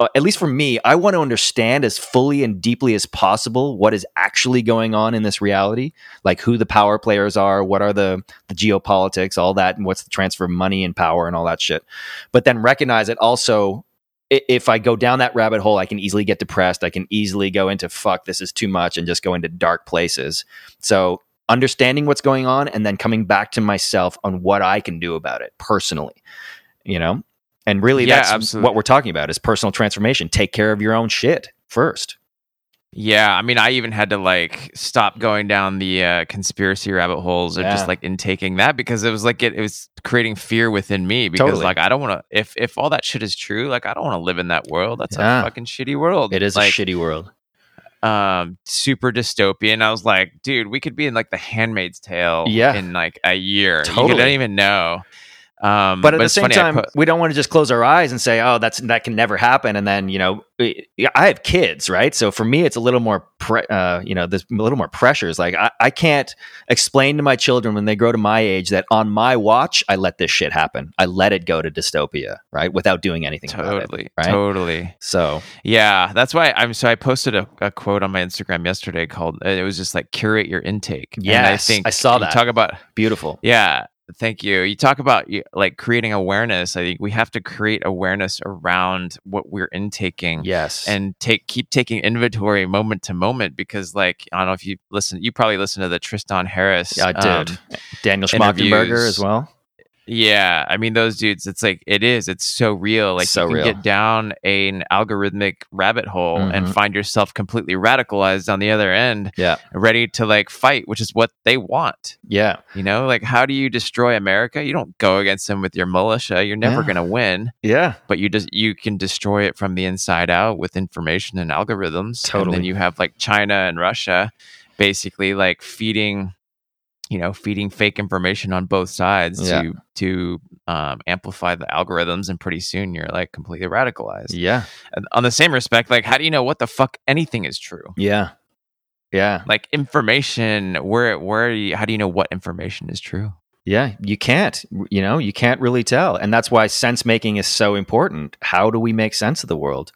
uh, at least for me, I want to understand as fully and deeply as possible what is actually going on in this reality, like who the power players are, what are the the geopolitics, all that, and what's the transfer of money and power and all that shit. But then recognize it also. If I go down that rabbit hole, I can easily get depressed. I can easily go into fuck, this is too much, and just go into dark places. So understanding what's going on and then coming back to myself on what I can do about it personally. You know? And really Yeah, that's absolutely. what we're talking about is personal transformation. Take care of your own shit first. Yeah, I mean, I even had to like stop going down the uh, conspiracy rabbit holes Yeah. just like intaking that because it was like it, it was creating fear within me because Totally. like I don't want to if if all that shit is true, like I don't want to live in that world. That's Yeah. a fucking shitty world. It is like, a shitty world. um super dystopian. I was like, dude, we could be in like the Handmaid's Tale Yeah. in like a year. You don't even know. Um, but at the same funny, time, we don't want to just close our eyes and say, "Oh, that's that can never happen." And then, you know, I have kids, right? So for me, it's a little more, pre- uh, you know, there's a little more pressures. Like I, I can't explain to my children when they grow to my age that on my watch, I let this shit happen. I let it go to dystopia, right, without doing anything about totally, it. right? totally. So Yeah, that's why I'm. So I posted a, a quote on my Instagram yesterday called. It was just like curate your intake. And I think I saw that. Talk about beautiful. yeah. Thank you. You talk about like creating awareness. I think we have to create awareness around what we're intaking. Yes, And take keep taking inventory moment to moment because like I don't know if you listen you probably listen to the Tristan Harris. yeah, I did. um, Daniel Schmachtenberger as well. Yeah, I mean those dudes. It's like it is. It's so real. Like So you can real. get down an algorithmic rabbit hole and Mhm. find yourself completely radicalized on the other end, Yeah, ready to like fight, which is what they want. yeah, You know, like how do you destroy America? You don't go against them with your militia. You're never Yeah. going to win, yeah. but you just you can destroy it from the inside out with information and algorithms. And Totally. then you have like China and Russia, basically like feeding, you know, feeding fake information on both sides Yeah. to to um, amplify the algorithms, and pretty soon you're like completely radicalized. Yeah, And on the same respect, like how do you know what the fuck anything is true? yeah, yeah. Like information, where where you, how do you know what information is true? Yeah, you can't. You know, you can't really tell, and that's why sense making is so important. How do we make sense of the world?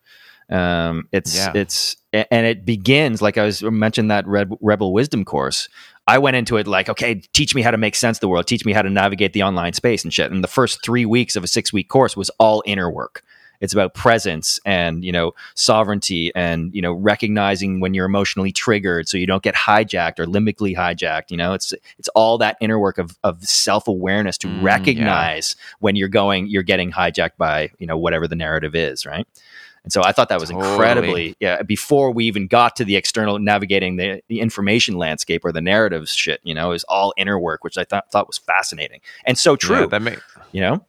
Um, it's Yeah. it's and it begins like I was mentioned that Red, Rebel Wisdom course. I went into it like, okay, teach me how to make sense of the world. Teach me how to navigate the online space and shit. And the first three weeks of a six week course was all inner work. It's about presence and you know sovereignty and you know recognizing when you're emotionally triggered so you don't get hijacked or limbically hijacked. You know, it's it's all that inner work of of self awareness to Mm, yeah. recognize when you're going you're getting hijacked by you know whatever the narrative is, right? And so I thought that was Totally. incredibly yeah. Before we even got to the external navigating the, the information landscape or the narratives shit, you know, is all inner work, which I thought thought was fascinating and so true. Yeah, that makes. you know,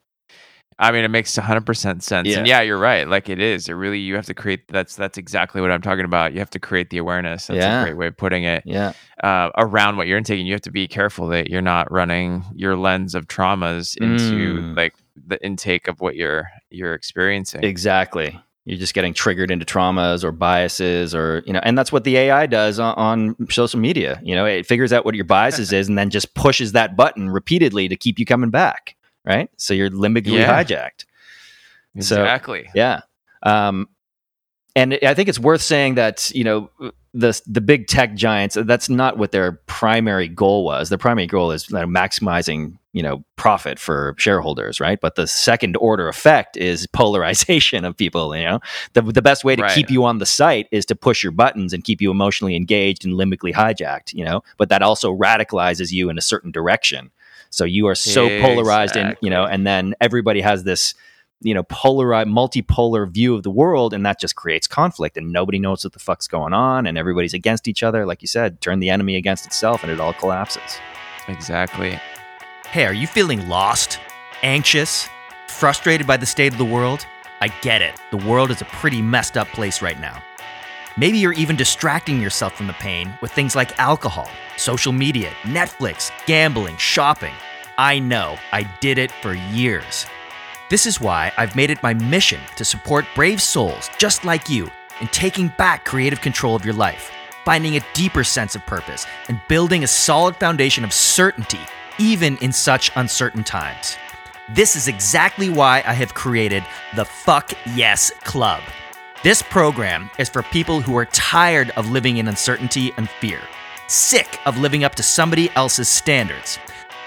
I mean, it makes 100% sense. And Yeah. yeah, you're right. Like it is. It really you have to create that's that's exactly what I'm talking about. You have to create the awareness. That's Yeah. a great way of putting it. yeah, Uh, around what you're intaking. You have to be careful that you're not running your lens of traumas into Mm. like the intake of what you're you're experiencing. exactly. You're just getting triggered into traumas or biases, or you know, and that's what the AI does on, on social media. You know, it figures out what your biases is, and then just pushes that button repeatedly to keep you coming back. Right, so you're limbically Yeah. hijacked. So- exactly. Yeah. Um, and I think it's worth saying that you know the the big tech giants. That's not what their primary goal was. Their primary goal is maximizing you know profit for shareholders, right? But the second order effect is polarization of people. You know, the the best way to Right. keep you on the site is to push your buttons and keep you emotionally engaged and limbically hijacked. You know, but that also radicalizes you in a certain direction. So you are so polarized, and you know, and then everybody has this you know polarized multipolar view of the world and that just creates conflict and nobody knows what the fuck's going on and everybody's against each other like you said turn the enemy against itself and it all collapses Exactly. Hey, are you feeling lost, anxious, frustrated by the state of the world? I get it. The world is a pretty messed up place right now. Maybe you're even distracting yourself from the pain with things like alcohol, social media, Netflix, gambling, shopping. I know, I did it for years. This is why I've made it my mission to support brave souls just like you in taking back creative control of your life, finding a deeper sense of purpose, and building a solid foundation of certainty, even in such uncertain times. This is exactly why I have created the Fuck Yes Club. This program is for people who are tired of living in uncertainty and fear, sick of living up to somebody else's standards,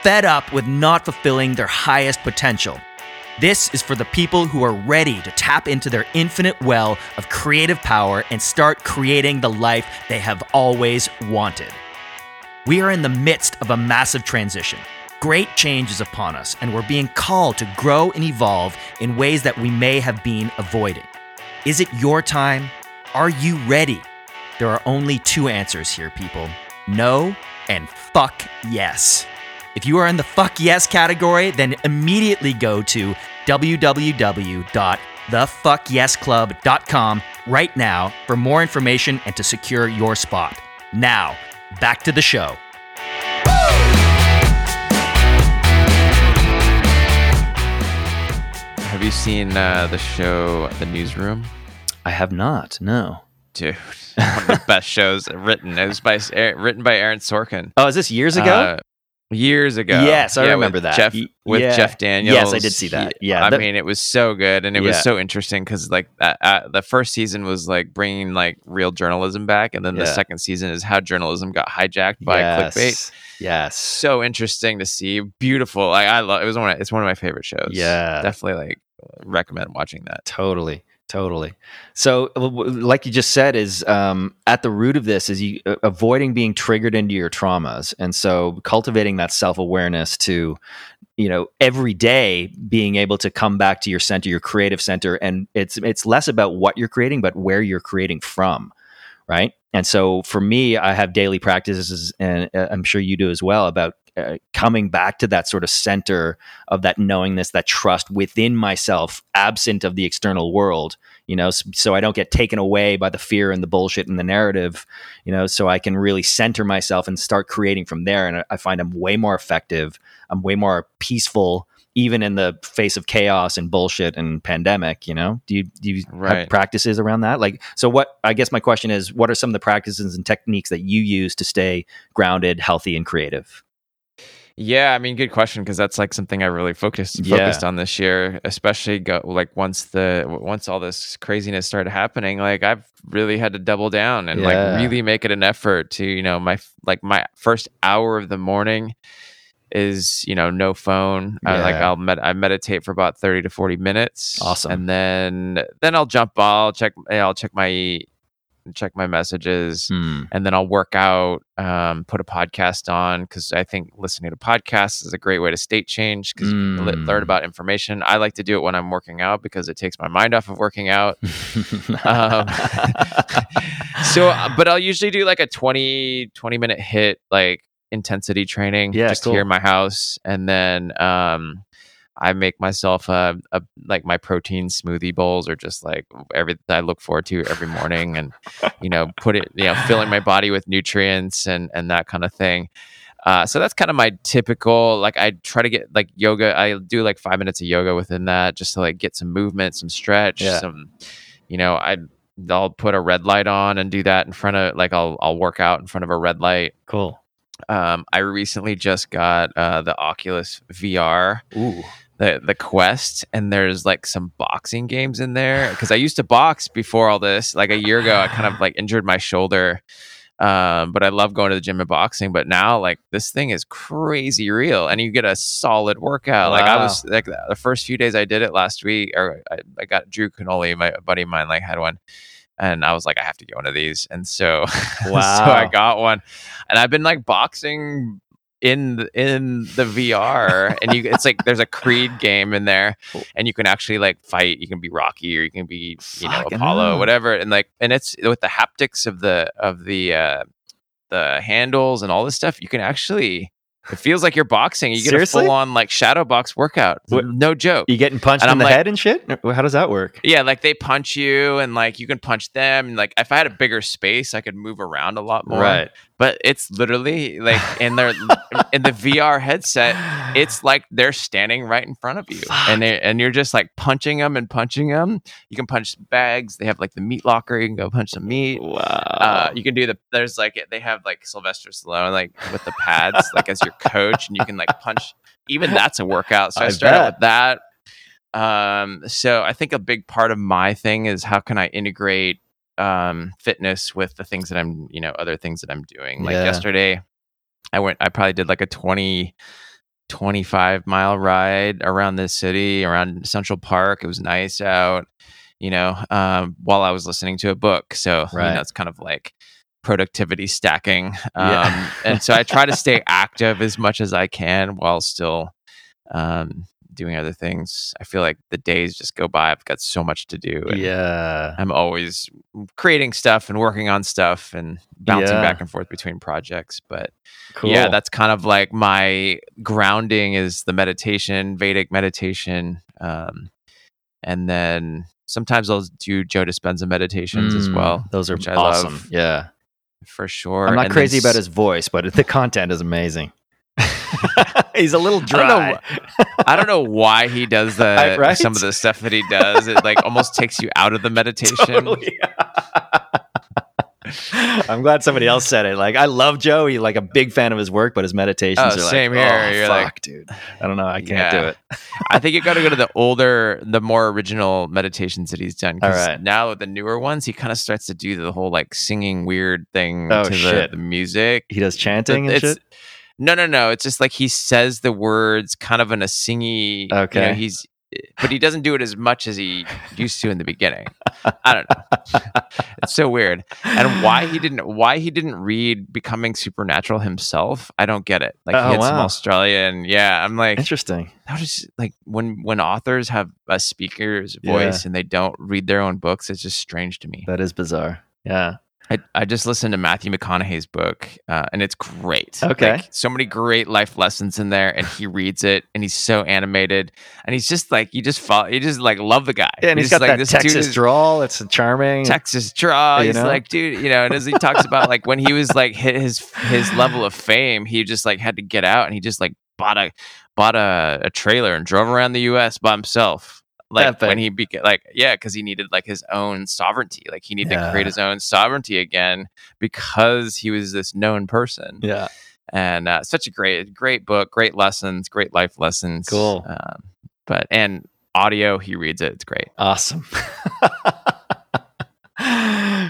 fed up with not fulfilling their highest potential. This is for the people who are ready to tap into their infinite well of creative power and start creating the life they have always wanted. We are in the midst of a massive transition. Great change is upon us, and we're being called to grow and evolve in ways that we may have been avoiding. Is it your time? Are you ready? There are only two answers here, people no and fuck yes. If you are in the fuck yes category, then immediately go to www.thefuckyesclub.com right now for more information and to secure your spot. Now, back to the show. Have you seen uh, the show The Newsroom? I have not. No. Dude, one of the best shows written. It was by written by Aaron Sorkin. Oh, is this years ago? Uh, years ago. Yes, I Yeah, remember that. Jeff, with yeah. Jeff Daniels. Yes, I did see that. Yeah, I that- mean, it was so good, and it was so interesting because like uh, uh, the first season was like bringing like real journalism back, and then the second season is how journalism got hijacked by yes. clickbait. Yes. So interesting to see. Beautiful. Like I love. It was one. Of, it's one of my favorite shows. Yeah. definitely like recommend watching that. Totally, totally. So, w- like you just said, is um, at the root of this is you uh, avoiding being triggered into your traumas, and so cultivating that self awareness to, you know, every day being able to come back to your center, your creative center, and it's it's less about what you're creating, but where you're creating from, right? And so, for me, I have daily practices, and uh, I'm sure you do as well, about uh, coming back to that sort of center of that knowingness, that trust within myself, absent of the external world, you know, so, so I don't get taken away by the fear and the bullshit and the narrative, you know, so I can really center myself and start creating from there. And I- I find I'm way more effective. I'm way more peaceful, even in the face of chaos and bullshit and pandemic, you know? Do you, do you have practices around that? Like, so what, I guess my question is, what are some of the practices and techniques that you use to stay grounded, healthy, and creative? Yeah, I mean, good question because that's like something I really focused Yeah. focused on this year, especially go like once the once all this craziness started happening. Like I've really had to double down and Yeah. like really make it an effort to you know my like my first hour of the morning is you know no phone. I, like I'll med- I meditate for about thirty to forty minutes. Awesome. and then then I'll jump. I'll check. I'll check my check my messages Hmm. and then I'll work out, um, put a podcast on because I think listening to podcasts is a great way to state change because you Mm. learn about information. I like to do it when I'm working out because it takes my mind off of working out. Um, so, uh, but I'll usually do like a 20, 20 minute hit, like intensity training Yeah, just cool. here in my house. And then, um, I make myself a, a like my protein smoothie bowls are just like every I look forward to every morning and you know put it you know filling my body with nutrients and and that kind of thing. Uh, so that's kind of my typical like I try to get like yoga. I do like five minutes of yoga within that just to like get some movement, some stretch, Yeah. some you know I I'll put a red light on and do that in front of like I'll I'll work out in front of a red light. cool. Um, I recently just got uh, the Oculus VR Ooh. The the quest and there's like some boxing games in there because i used to box before all this like a year ago i kind of like injured my shoulder um but i love going to the gym and boxing but now like this thing is crazy real and you get a solid workout like i was like the first few days i did it last week or i, I got drew Canole my buddy of mine like had one and I was like, I have to get one of these, and so, so I got one, and I've been like boxing in in the VR, and you it's like there's a Creed game in there, and you can actually like fight. You can be Rocky or you can be you know Apollo, hell. whatever, and like and it's with the haptics of the of the uh the handles and all this stuff. You can actually. It feels like you're boxing. You get Seriously? a full on like shadow box workout. No joke. You getting punched And in I'm the like- head and shit? How does that work? Yeah, like they punch you and like you can punch them. And like if I had a bigger space, I could move around a lot more. Right. But it's literally like in their in the VR headset, it's like they're standing right in front of you, Fuck. and they, and you're just like punching them and punching them. You can punch bags. They have like the meat locker. You can go punch some meat. wow. Uh, you can do the there's like they have like Sylvester Stallone like with the pads like as your coach, and you can like punch. Even that's a workout. So I, I started with that. Um, so I think a big part of my thing is how can I integrate um fitness with the things that I'm you know other things that I'm doing. Like Yeah. yesterday, I went. I probably did like a 20, 25 mile ride around this city, around Central Park. It was nice out, you know, um, while I was listening to a book. So, you know, it's kind of like productivity stacking. Um, Yeah. and so I try to stay active as much as I can while still um, doing other things. I feel like the days just go by. I've got so much to do. yeah. I'm always creating stuff and working on stuff and bouncing Yeah. back and forth between projects. But Cool. yeah, that's kind of like my grounding is the meditation, Vedic meditation. Um, and then sometimes I'll do Joe Dispenza meditations as Mm, well, Those are which I awesome. love. Yeah. For sure. I'm not And crazy about his voice, but the content is amazing. He's a little I don't know dry. I don't know why he does the right? some of the stuff that he does. It like almost takes you out of the meditation. Totally. I'm glad somebody else said it. Like, I love Joe. He's like a big fan of his work, but his meditations Oh, are like, same here. oh, You're fuck, like- dude. I don't know. I can't do it. I think you got to go to the older, the more original meditations that he's done. All right. Now the newer ones, he kind of starts to do the whole like singing weird thing Oh, to the, the music. He does chanting and It's- shit. No, no, no. It's just like he says the words kind of in a singy. You know, Okay. he's, but he doesn't do it as much as he used to in the beginning. I don't know. it's so weird. And why he didn't, why he didn't read Becoming Supernatural himself, I don't get it. Like Oh, he had some. Australian, yeah. I'm like, Interesting. how does like when when authors have a speaker's Yeah. voice and they don't read their own books it's just strange to me That is bizarre. Yeah. I, I just listened to matthew mcconaughey's book uh, and it's great Okay. Like, so many great life lessons in there and he reads it and he's so animated and he's just like you just follow you just like love the guy Yeah, and he's just got like, that this Texas drawl. It's charming. Texas draw. You He's know? like, dude, you know, and as he talks about like when he was like hit his his level of fame, he just like had to get out and he just like bought a bought a, a trailer and drove around the US by himself. Like when he beca- like yeah, because he needed like his own sovereignty. Like he needed to create his own sovereignty again because he was this known person. yeah. And uh, such a great great book, great lessons, great life lessons. Cool. Um, but and audio, he reads it. It's great. Awesome.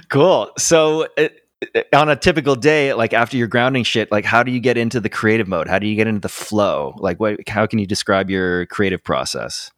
cool. So, uh, uh, on a typical day, like after your grounding shit, like how do you get into the creative mode? How do you get into the flow? Like, what? How can you describe your creative process?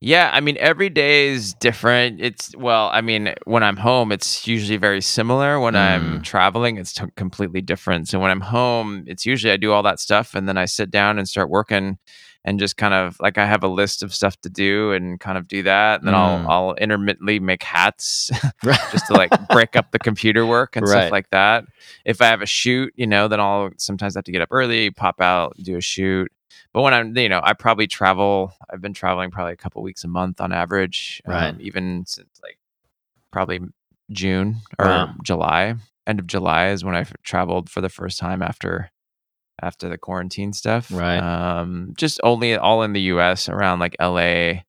Yeah, I mean, every day is different. It's well, I mean, when I'm home, it's usually very similar. When I'm Mm. traveling, it's t- completely different. So when I'm home, it's usually I do all that stuff and then I sit down and start working and just kind of like I have a list of stuff to do and kind of do that. And then Mm. I'll I'll intermittently make hats just to like break up the computer work and Right. stuff like that. If I have a shoot, you know, then I'll sometimes have to get up early, pop out, do a shoot. But when I'm, you know, I probably travel. I've been traveling probably a couple weeks a month on average, um, even since like probably June or Wow. July. End of July is when I traveled for the first time after after the quarantine stuff. Right. Um, just only all in the U.S. around like L.A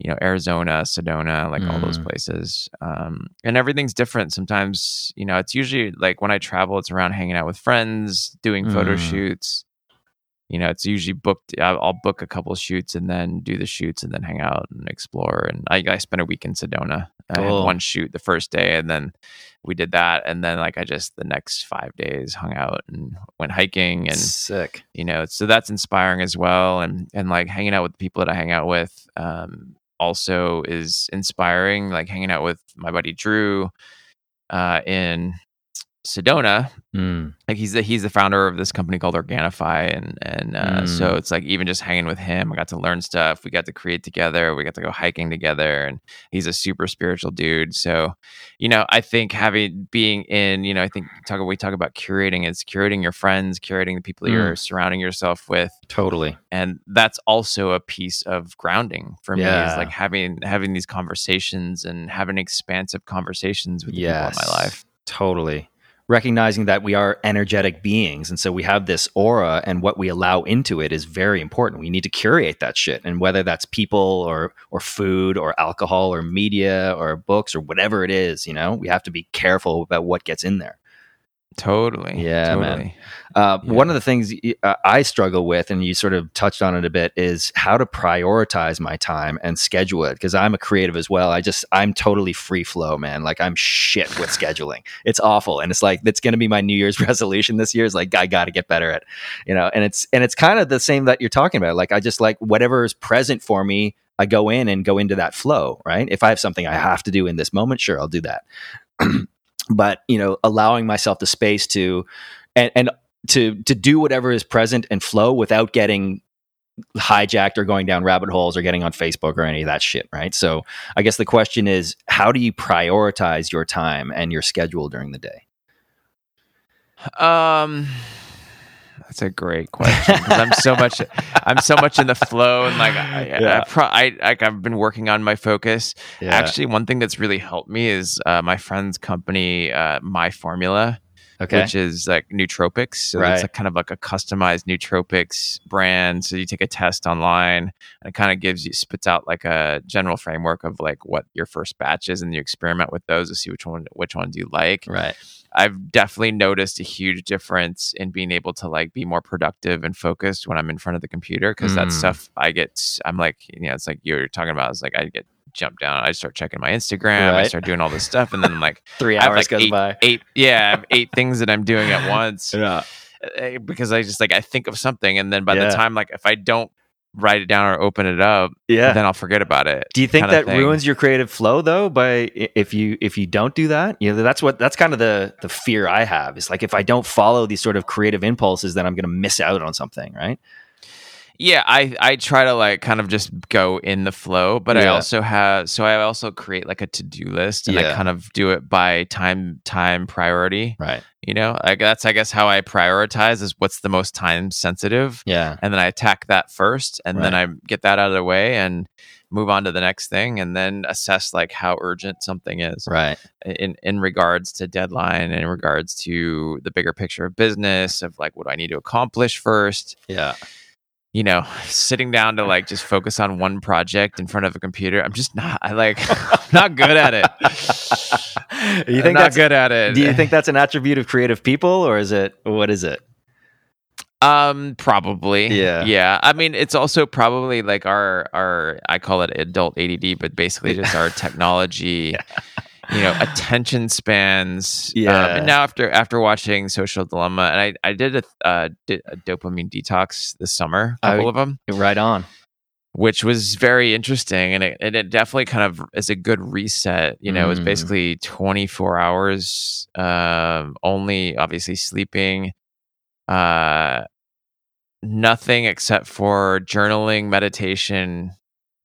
you know arizona sedona like all those Mm. places um, and everything's different sometimes you know it's usually like when i travel it's around hanging out with friends doing photo Mm. shoots you know it's usually booked I'll, book a couple shoots and then do the shoots and then hang out and explore. And i, I spent a week in sedona. I had one shoot the first day and then we did that. And then like i just the next five days hung out and went hiking and Sick. you know so that's inspiring as well. And and like hanging out with the people that i hang out with um also is inspiring. Like hanging out with my buddy drew uh in sedona Mm. like he's the he's the founder of this company called Organifi, and and uh, Mm. so it's like even just hanging with him, I got to learn stuff. We got to create together. We got to go hiking together, and he's a super spiritual dude. So, you know, I think having being in, you know, I think talk we talk about curating. It's curating your friends, curating the people Mm. you're surrounding yourself with, Totally. and that's also a piece of grounding for me. Yeah. Is like having having these conversations and having expansive conversations with Yes. people in my life. Totally. Recognizing that we are energetic beings. And so we have this aura, and what we allow into it is very important. We need to curate that shit. And whether that's people or, or food or alcohol or media or books or whatever it is, you know, we have to be careful about what gets in there. Totally. Yeah, man. Uh, Yeah. One of the things uh, I struggle with, and you sort of touched on it a bit, is how to prioritize my time and schedule it. Because I'm a creative as well. I just I'm totally free flow, man. Like I'm shit with scheduling. It's awful, and it's like that's going to be my New Year's resolution this year. Is like I got to get better at, you know. And it's and it's kind of the same that you're talking about. Like I just like whatever is present for me. I go in and go into that flow, right? If I have something I have to do in this moment, sure, I'll do that. but you know allowing myself the space to and, and to to do whatever is present and flow without getting hijacked or going down rabbit holes or getting on Facebook or any of that shit, right? So I guess the question is how do you prioritize your time and your schedule during the day? Um that's a great question I'm so much I'm so much in the flow and like I, yeah. I, pro- I like I've been working on my focus. Yeah. Actually, one thing that's really helped me is uh, my friend's company, uh, My Formula okay. which is like nootropics. So right. it's like kind of like a customized nootropics brand. So you take a test online and it kind of gives you spits out like a general framework of like what your first batch is, and you experiment with those to see which one which one do you like. Right. I've definitely noticed a huge difference in being able to like be more productive and focused when I'm in front of the computer because mm. that stuff I get I'm like you know it's like you're talking about it's like I get jump down. I start checking my Instagram. Right. I start doing all this stuff, and then I'm like, three hours like goes eight, by. Eight, yeah, I have eight things that I'm doing at once. Yeah, eh, because I just like I think of something, and then by yeah. the time like if I don't write it down or open it up, yeah, then I'll forget about it. Do you think that ruins your creative flow though? By if you if you don't do that, you know that's what that's kind of the the fear I have. Is like if I don't follow these sort of creative impulses, then I'm going to miss out on something, right? Yeah, I I try to like kind of just go in the flow, but yeah. I also have so I also create like a to do list and yeah. I kind of do it by time time priority. Right. You know, like that's I guess how I prioritize is what's the most time sensitive. Yeah. And then I attack that first, and right. then I get that out of the way and move on to the next thing, and then assess like how urgent something is. Right. In in regards to deadline, in regards to the bigger picture of business, of like what do I need to accomplish first. Yeah you know, sitting down to like just focus on one project in front of a computer. I'm just not. I like not good at it. you think I'm not good at it? Do you think that's an attribute of creative people, or is it what is it? Um, probably. Yeah. Yeah. I mean, it's also probably like our our I call it adult ADD, but basically just our technology. yeah you know attention spans yeah um, and now after after watching social dilemma and i i did a, uh, did a dopamine detox this summer a couple I, of them right on which was very interesting and it, and it definitely kind of is a good reset you know mm. it was basically 24 hours um, only obviously sleeping uh nothing except for journaling meditation mm.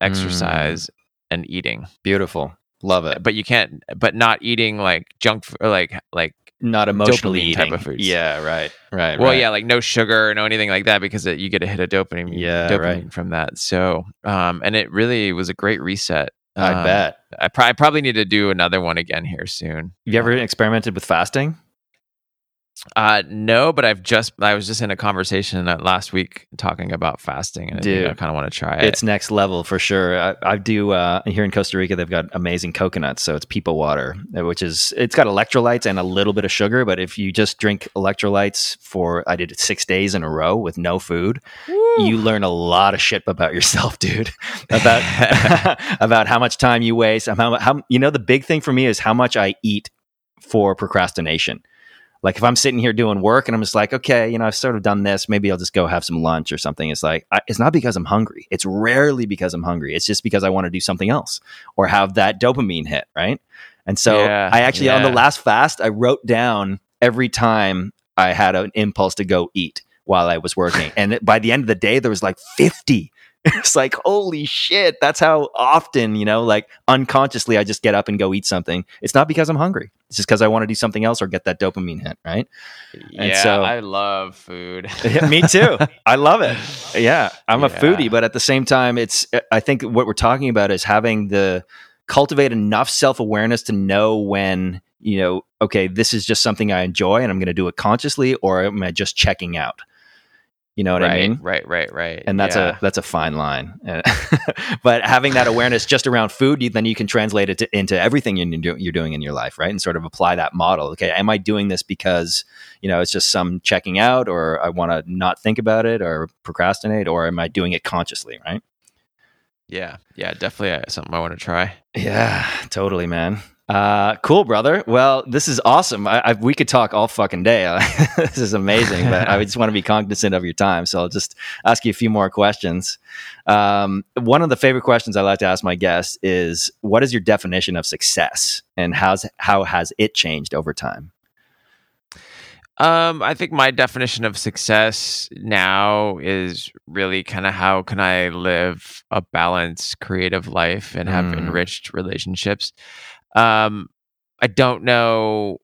exercise mm. and eating beautiful Love it. But you can't. But not eating like junk or like like not emotionally eating. type of foods. Yeah, right, right. Well, right. yeah, like no sugar, no anything like that, because it, you get a hit of dopamine. Yeah, dopamine right. from that. So, um, and it really was a great reset. I um, bet. I, pr- I probably need to do another one again here soon. Have You ever experimented with fasting? Uh, no, but I've just I was just in a conversation last week talking about fasting, and Dude, I, I kind of want to try it. It's next level for sure. I, I do uh, here in Costa Rica. They've got amazing coconuts, so it's Pipa water, uh, which is it's got electrolytes and a little bit of sugar. But if you just drink electrolytes for I did it six days in a row with no food, Woo. you learn a lot of shit about yourself, dude. about about how much time you waste. How, how you know the big thing for me is how much I eat for procrastination like if I'm sitting here doing work and I'm just like, okay, you know, I've sort of done this, maybe I'll just go have some lunch or something. It's like, I, it's not because I'm hungry. It's rarely because I'm hungry. It's just because I want to do something else or have that dopamine hit. Right. And so yeah, I actually, yeah. on the last fast, I wrote down every time I had an impulse to go eat while I was working. and by the end of the day, there was like 50 it's like holy shit that's how often you know like unconsciously i just get up and go eat something it's not because i'm hungry just because i want to do something else or get that dopamine hit right? Yeah and so i love food. Me too. I love it. Yeah i'm yeah. a foodie but at the same time it's i think what we're talking about is having the cultivate enough self-awareness to know when you know okay this is just something i enjoy and i'm going to do it consciously or am i just checking out you know what right, I mean? Right, right, right. And that's yeah. a that's a fine line. but having that awareness just around food, then you can translate it to, into everything you're, you're doing in your life, right? And sort of apply that model. Okay, am I doing this because you know it's just some checking out, or I want to not think about it, or procrastinate, or am I doing it consciously, right? Yeah, yeah, definitely uh, something I want to try. Yeah, totally, man. Uh, cool, brother. Well, this is awesome. I, I, we could talk all fucking day. this is amazing, but I just want to be cognizant of your time. So I'll just ask you a few more questions. Um, one of the favorite questions I like to ask my guests is, "What is your definition of success, and how's how has it changed over time?" Um, I think my definition of success now is really kind of how can I live a balanced, creative life and have mm. enriched relationships. Um, I don't know.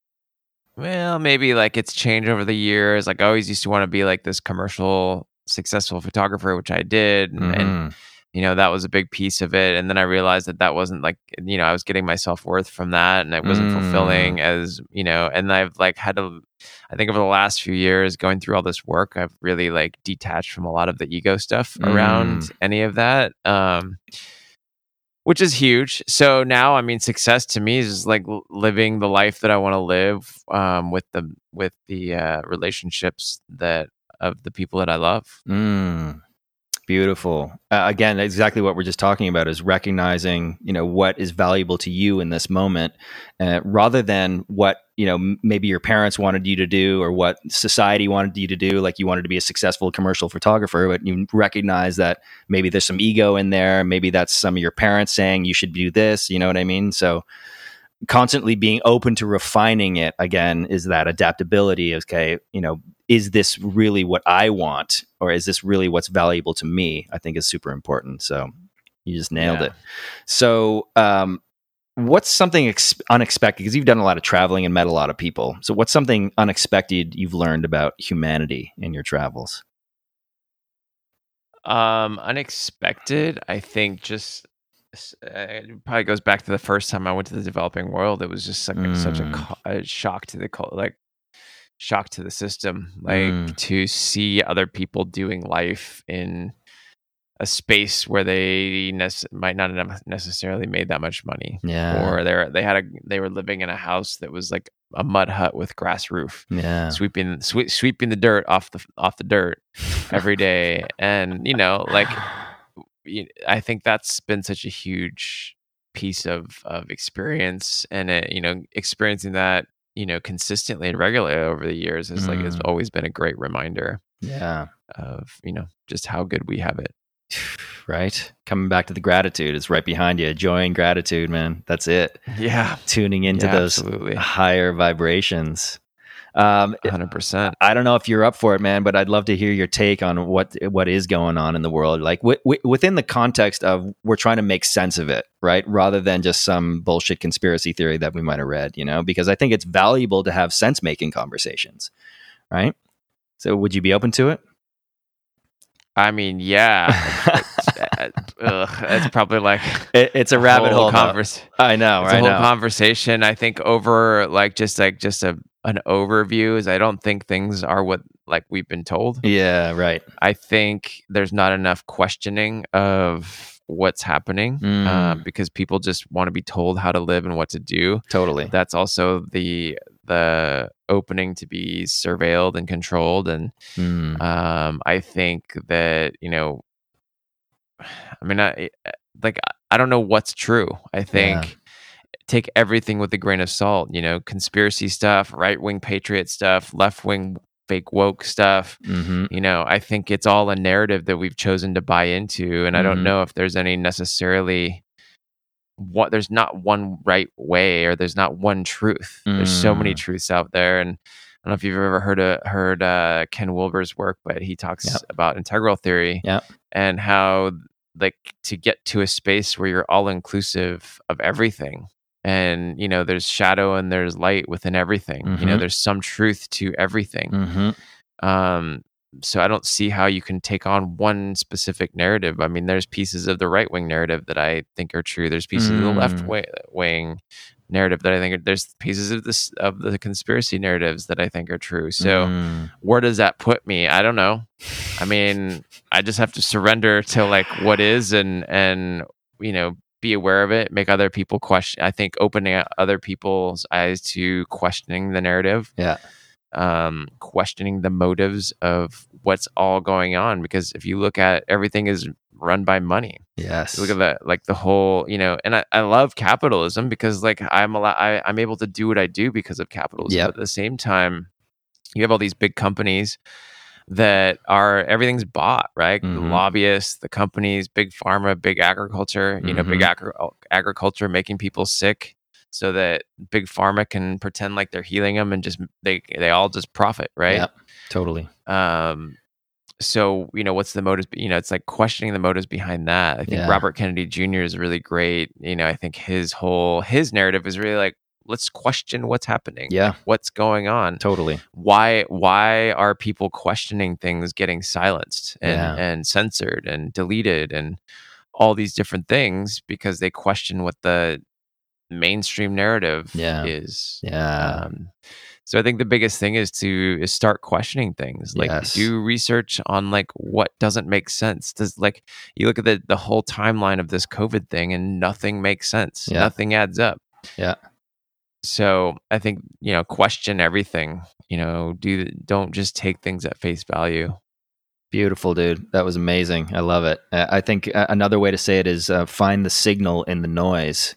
Well, maybe like it's changed over the years. Like I always used to want to be like this commercial successful photographer, which I did, and, mm-hmm. and you know that was a big piece of it. And then I realized that that wasn't like you know I was getting my self worth from that, and it wasn't mm. fulfilling as you know. And I've like had to. I think over the last few years, going through all this work, I've really like detached from a lot of the ego stuff mm. around any of that. Um, which is huge. So now, I mean, success to me is like living the life that I want to live um, with the with the uh, relationships that of the people that I love. Mm. Beautiful. Uh, again, exactly what we're just talking about is recognizing, you know, what is valuable to you in this moment, uh, rather than what you know maybe your parents wanted you to do or what society wanted you to do. Like you wanted to be a successful commercial photographer, but you recognize that maybe there's some ego in there. Maybe that's some of your parents saying you should do this. You know what I mean? So constantly being open to refining it again is that adaptability. Okay, you know, is this really what I want, or is this really what's valuable to me? I think is super important. So you just nailed yeah. it. So, um, what's something ex- unexpected? Because you've done a lot of traveling and met a lot of people. So, what's something unexpected you've learned about humanity in your travels? Um, unexpected. I think just uh, it probably goes back to the first time I went to the developing world. It was just like mm. such a, mm. a, shock to the like shock to the system like mm. to see other people doing life in a space where they ne- might not have necessarily made that much money. Yeah. Or they they had a they were living in a house that was like a mud hut with grass roof yeah. sweeping swe- sweeping the dirt off the off the dirt every day. And you know like i think that's been such a huge piece of of experience. And it, you know experiencing that you know consistently and regularly over the years is mm. like has mm. always been a great reminder yeah. of you know just how good we have it right coming back to the gratitude it's right behind you joy and gratitude man that's it yeah tuning into yeah, those absolutely. higher vibrations um, 100%. I don't know if you're up for it, man, but I'd love to hear your take on what what is going on in the world, like w- w- within the context of we're trying to make sense of it, right? Rather than just some bullshit conspiracy theory that we might have read, you know, because I think it's valuable to have sense making conversations, right? So, would you be open to it? I mean, yeah. Ugh, it's probably like it, it's a rabbit hole conversation. I know, it's? A whole conversation. I think over like just like just a an overview is I don't think things are what like we've been told. Yeah, right. I think there's not enough questioning of what's happening mm. uh, because people just want to be told how to live and what to do. Totally. That's also the the opening to be surveilled and controlled, and mm. um, I think that you know, I mean, I like I don't know what's true. I think. Yeah take everything with a grain of salt. You know, conspiracy stuff, right wing patriot stuff, left wing fake woke stuff. Mm-hmm. You know, I think it's all a narrative that we've chosen to buy into, and mm-hmm. I don't mm-hmm. know if there's any necessarily what there's not one right way or there's not one truth. Mm. There's so many mm. truths out there, and I don't know if you've ever heard uh, heard uh, Ken Wilber's work, but he talks yep. about integral theory yep. and how like to get to a space where you're all inclusive of everything and you know there's shadow and there's light within everything mm-hmm. you know mm-hmm. there's some truth to everything mm-hmm. um, so i don't see how you can take on one specific narrative i mean there's pieces of the right wing narrative that i think are true there's pieces mm. of the left mm. wing narrative that i think are, there's pieces of this of the conspiracy narratives that i think are true so mm. where does that put me i don't know i mean i just have to surrender to like what is and and you know be aware of it, make other people question. I think opening other people's eyes to questioning the narrative. Yeah. Um, questioning the motives of what's all going on. Because if you look at everything is run by money. Yes. Look at that, like the whole, you know, and I, I love capitalism because like I'm a lot, I, I'm able to do what I do because of capitalism. Yep. But at the same time, you have all these big companies that are everything's bought, right? The Mhm. lobbyists, the companies, big pharma, big agriculture, you know, big Mhm. agri- agriculture making people sick so that big pharma can pretend like they're healing them and just they they all just profit, right? Yep. Totally. um so you know what's the motives you know it's like questioning the motives behind that i think Yeah. robert kennedy jr is really great you know i think his whole his narrative is really like let's question what's happening Yeah. what's going on Totally. why why are people questioning things getting silenced and Yeah. and censored and deleted and all these different things because they question what the mainstream narrative Yeah. is Yeah. um, so I think the biggest thing is to is start questioning things. Like Yes. do research on like what doesn't make sense. Does like you look at the the whole timeline of this COVID thing and nothing makes sense. Yeah. Nothing adds up. Yeah. So I think you know question everything. You know do don't just take things at face value. Beautiful, dude. That was amazing. I love it. I think another way to say it is uh, find the signal in the noise.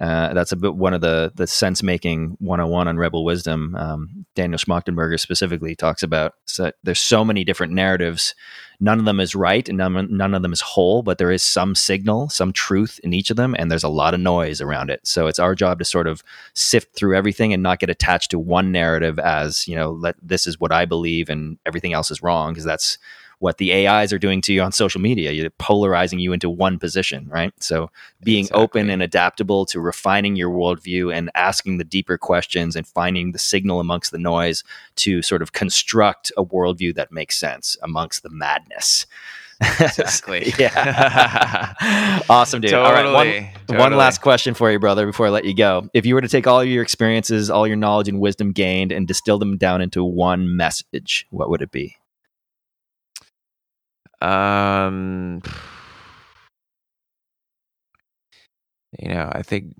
Uh, that's a bit one of the the sense making 101 on Rebel Wisdom. Um, Daniel Schmachtenberger specifically talks about. So there's so many different narratives. None of them is right, and none, none of them is whole. But there is some signal, some truth in each of them, and there's a lot of noise around it. So it's our job to sort of sift through everything and not get attached to one narrative as you know. Let this is what I believe, and everything else is wrong because that's what the AIs are doing to you on social media. You're polarizing you into one position, right? So being open and adaptable to refining your worldview and asking the deeper questions and finding the signal amongst the noise to sort of construct a worldview that makes sense amongst the madness. Exactly. yeah. awesome, dude. All right. One, Totally, one last question for you, brother, before I let you go. If you were to take all your experiences, all your knowledge and wisdom gained, and distill them down into one message, what would it be? Um, you know, I think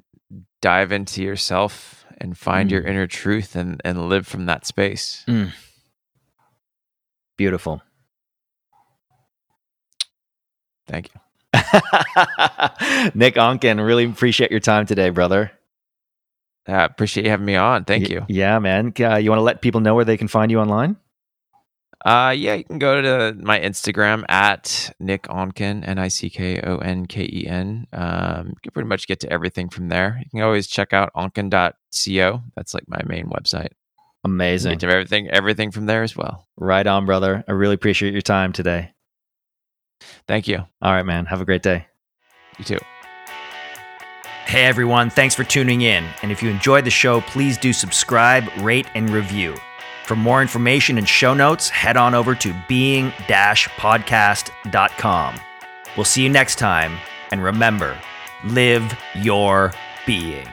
dive into yourself and find your Mm. inner truth and and live from that space. Beautiful. Thank you. Nick Onken, really appreciate your time today, brother. Uh, appreciate you having me on. Thank Y- you. Yeah, man. Uh, you want to let people know where they can find you online? Uh, yeah, you can go to my Instagram at Nick Onken, N I C K O N K E N. Um, you can pretty much get to everything from there. You can always check out onken.co. That's like my main website. Amazing. Get to everything, everything from there as well. Right on, brother. I really appreciate your time today. Thank you. All right, man. Have a great day. You too. Hey everyone, thanks for tuning in. And if you enjoyed the show, please do subscribe, rate, and review. For more information and show notes, head on over to being podcast.com. We'll see you next time, and remember live your being.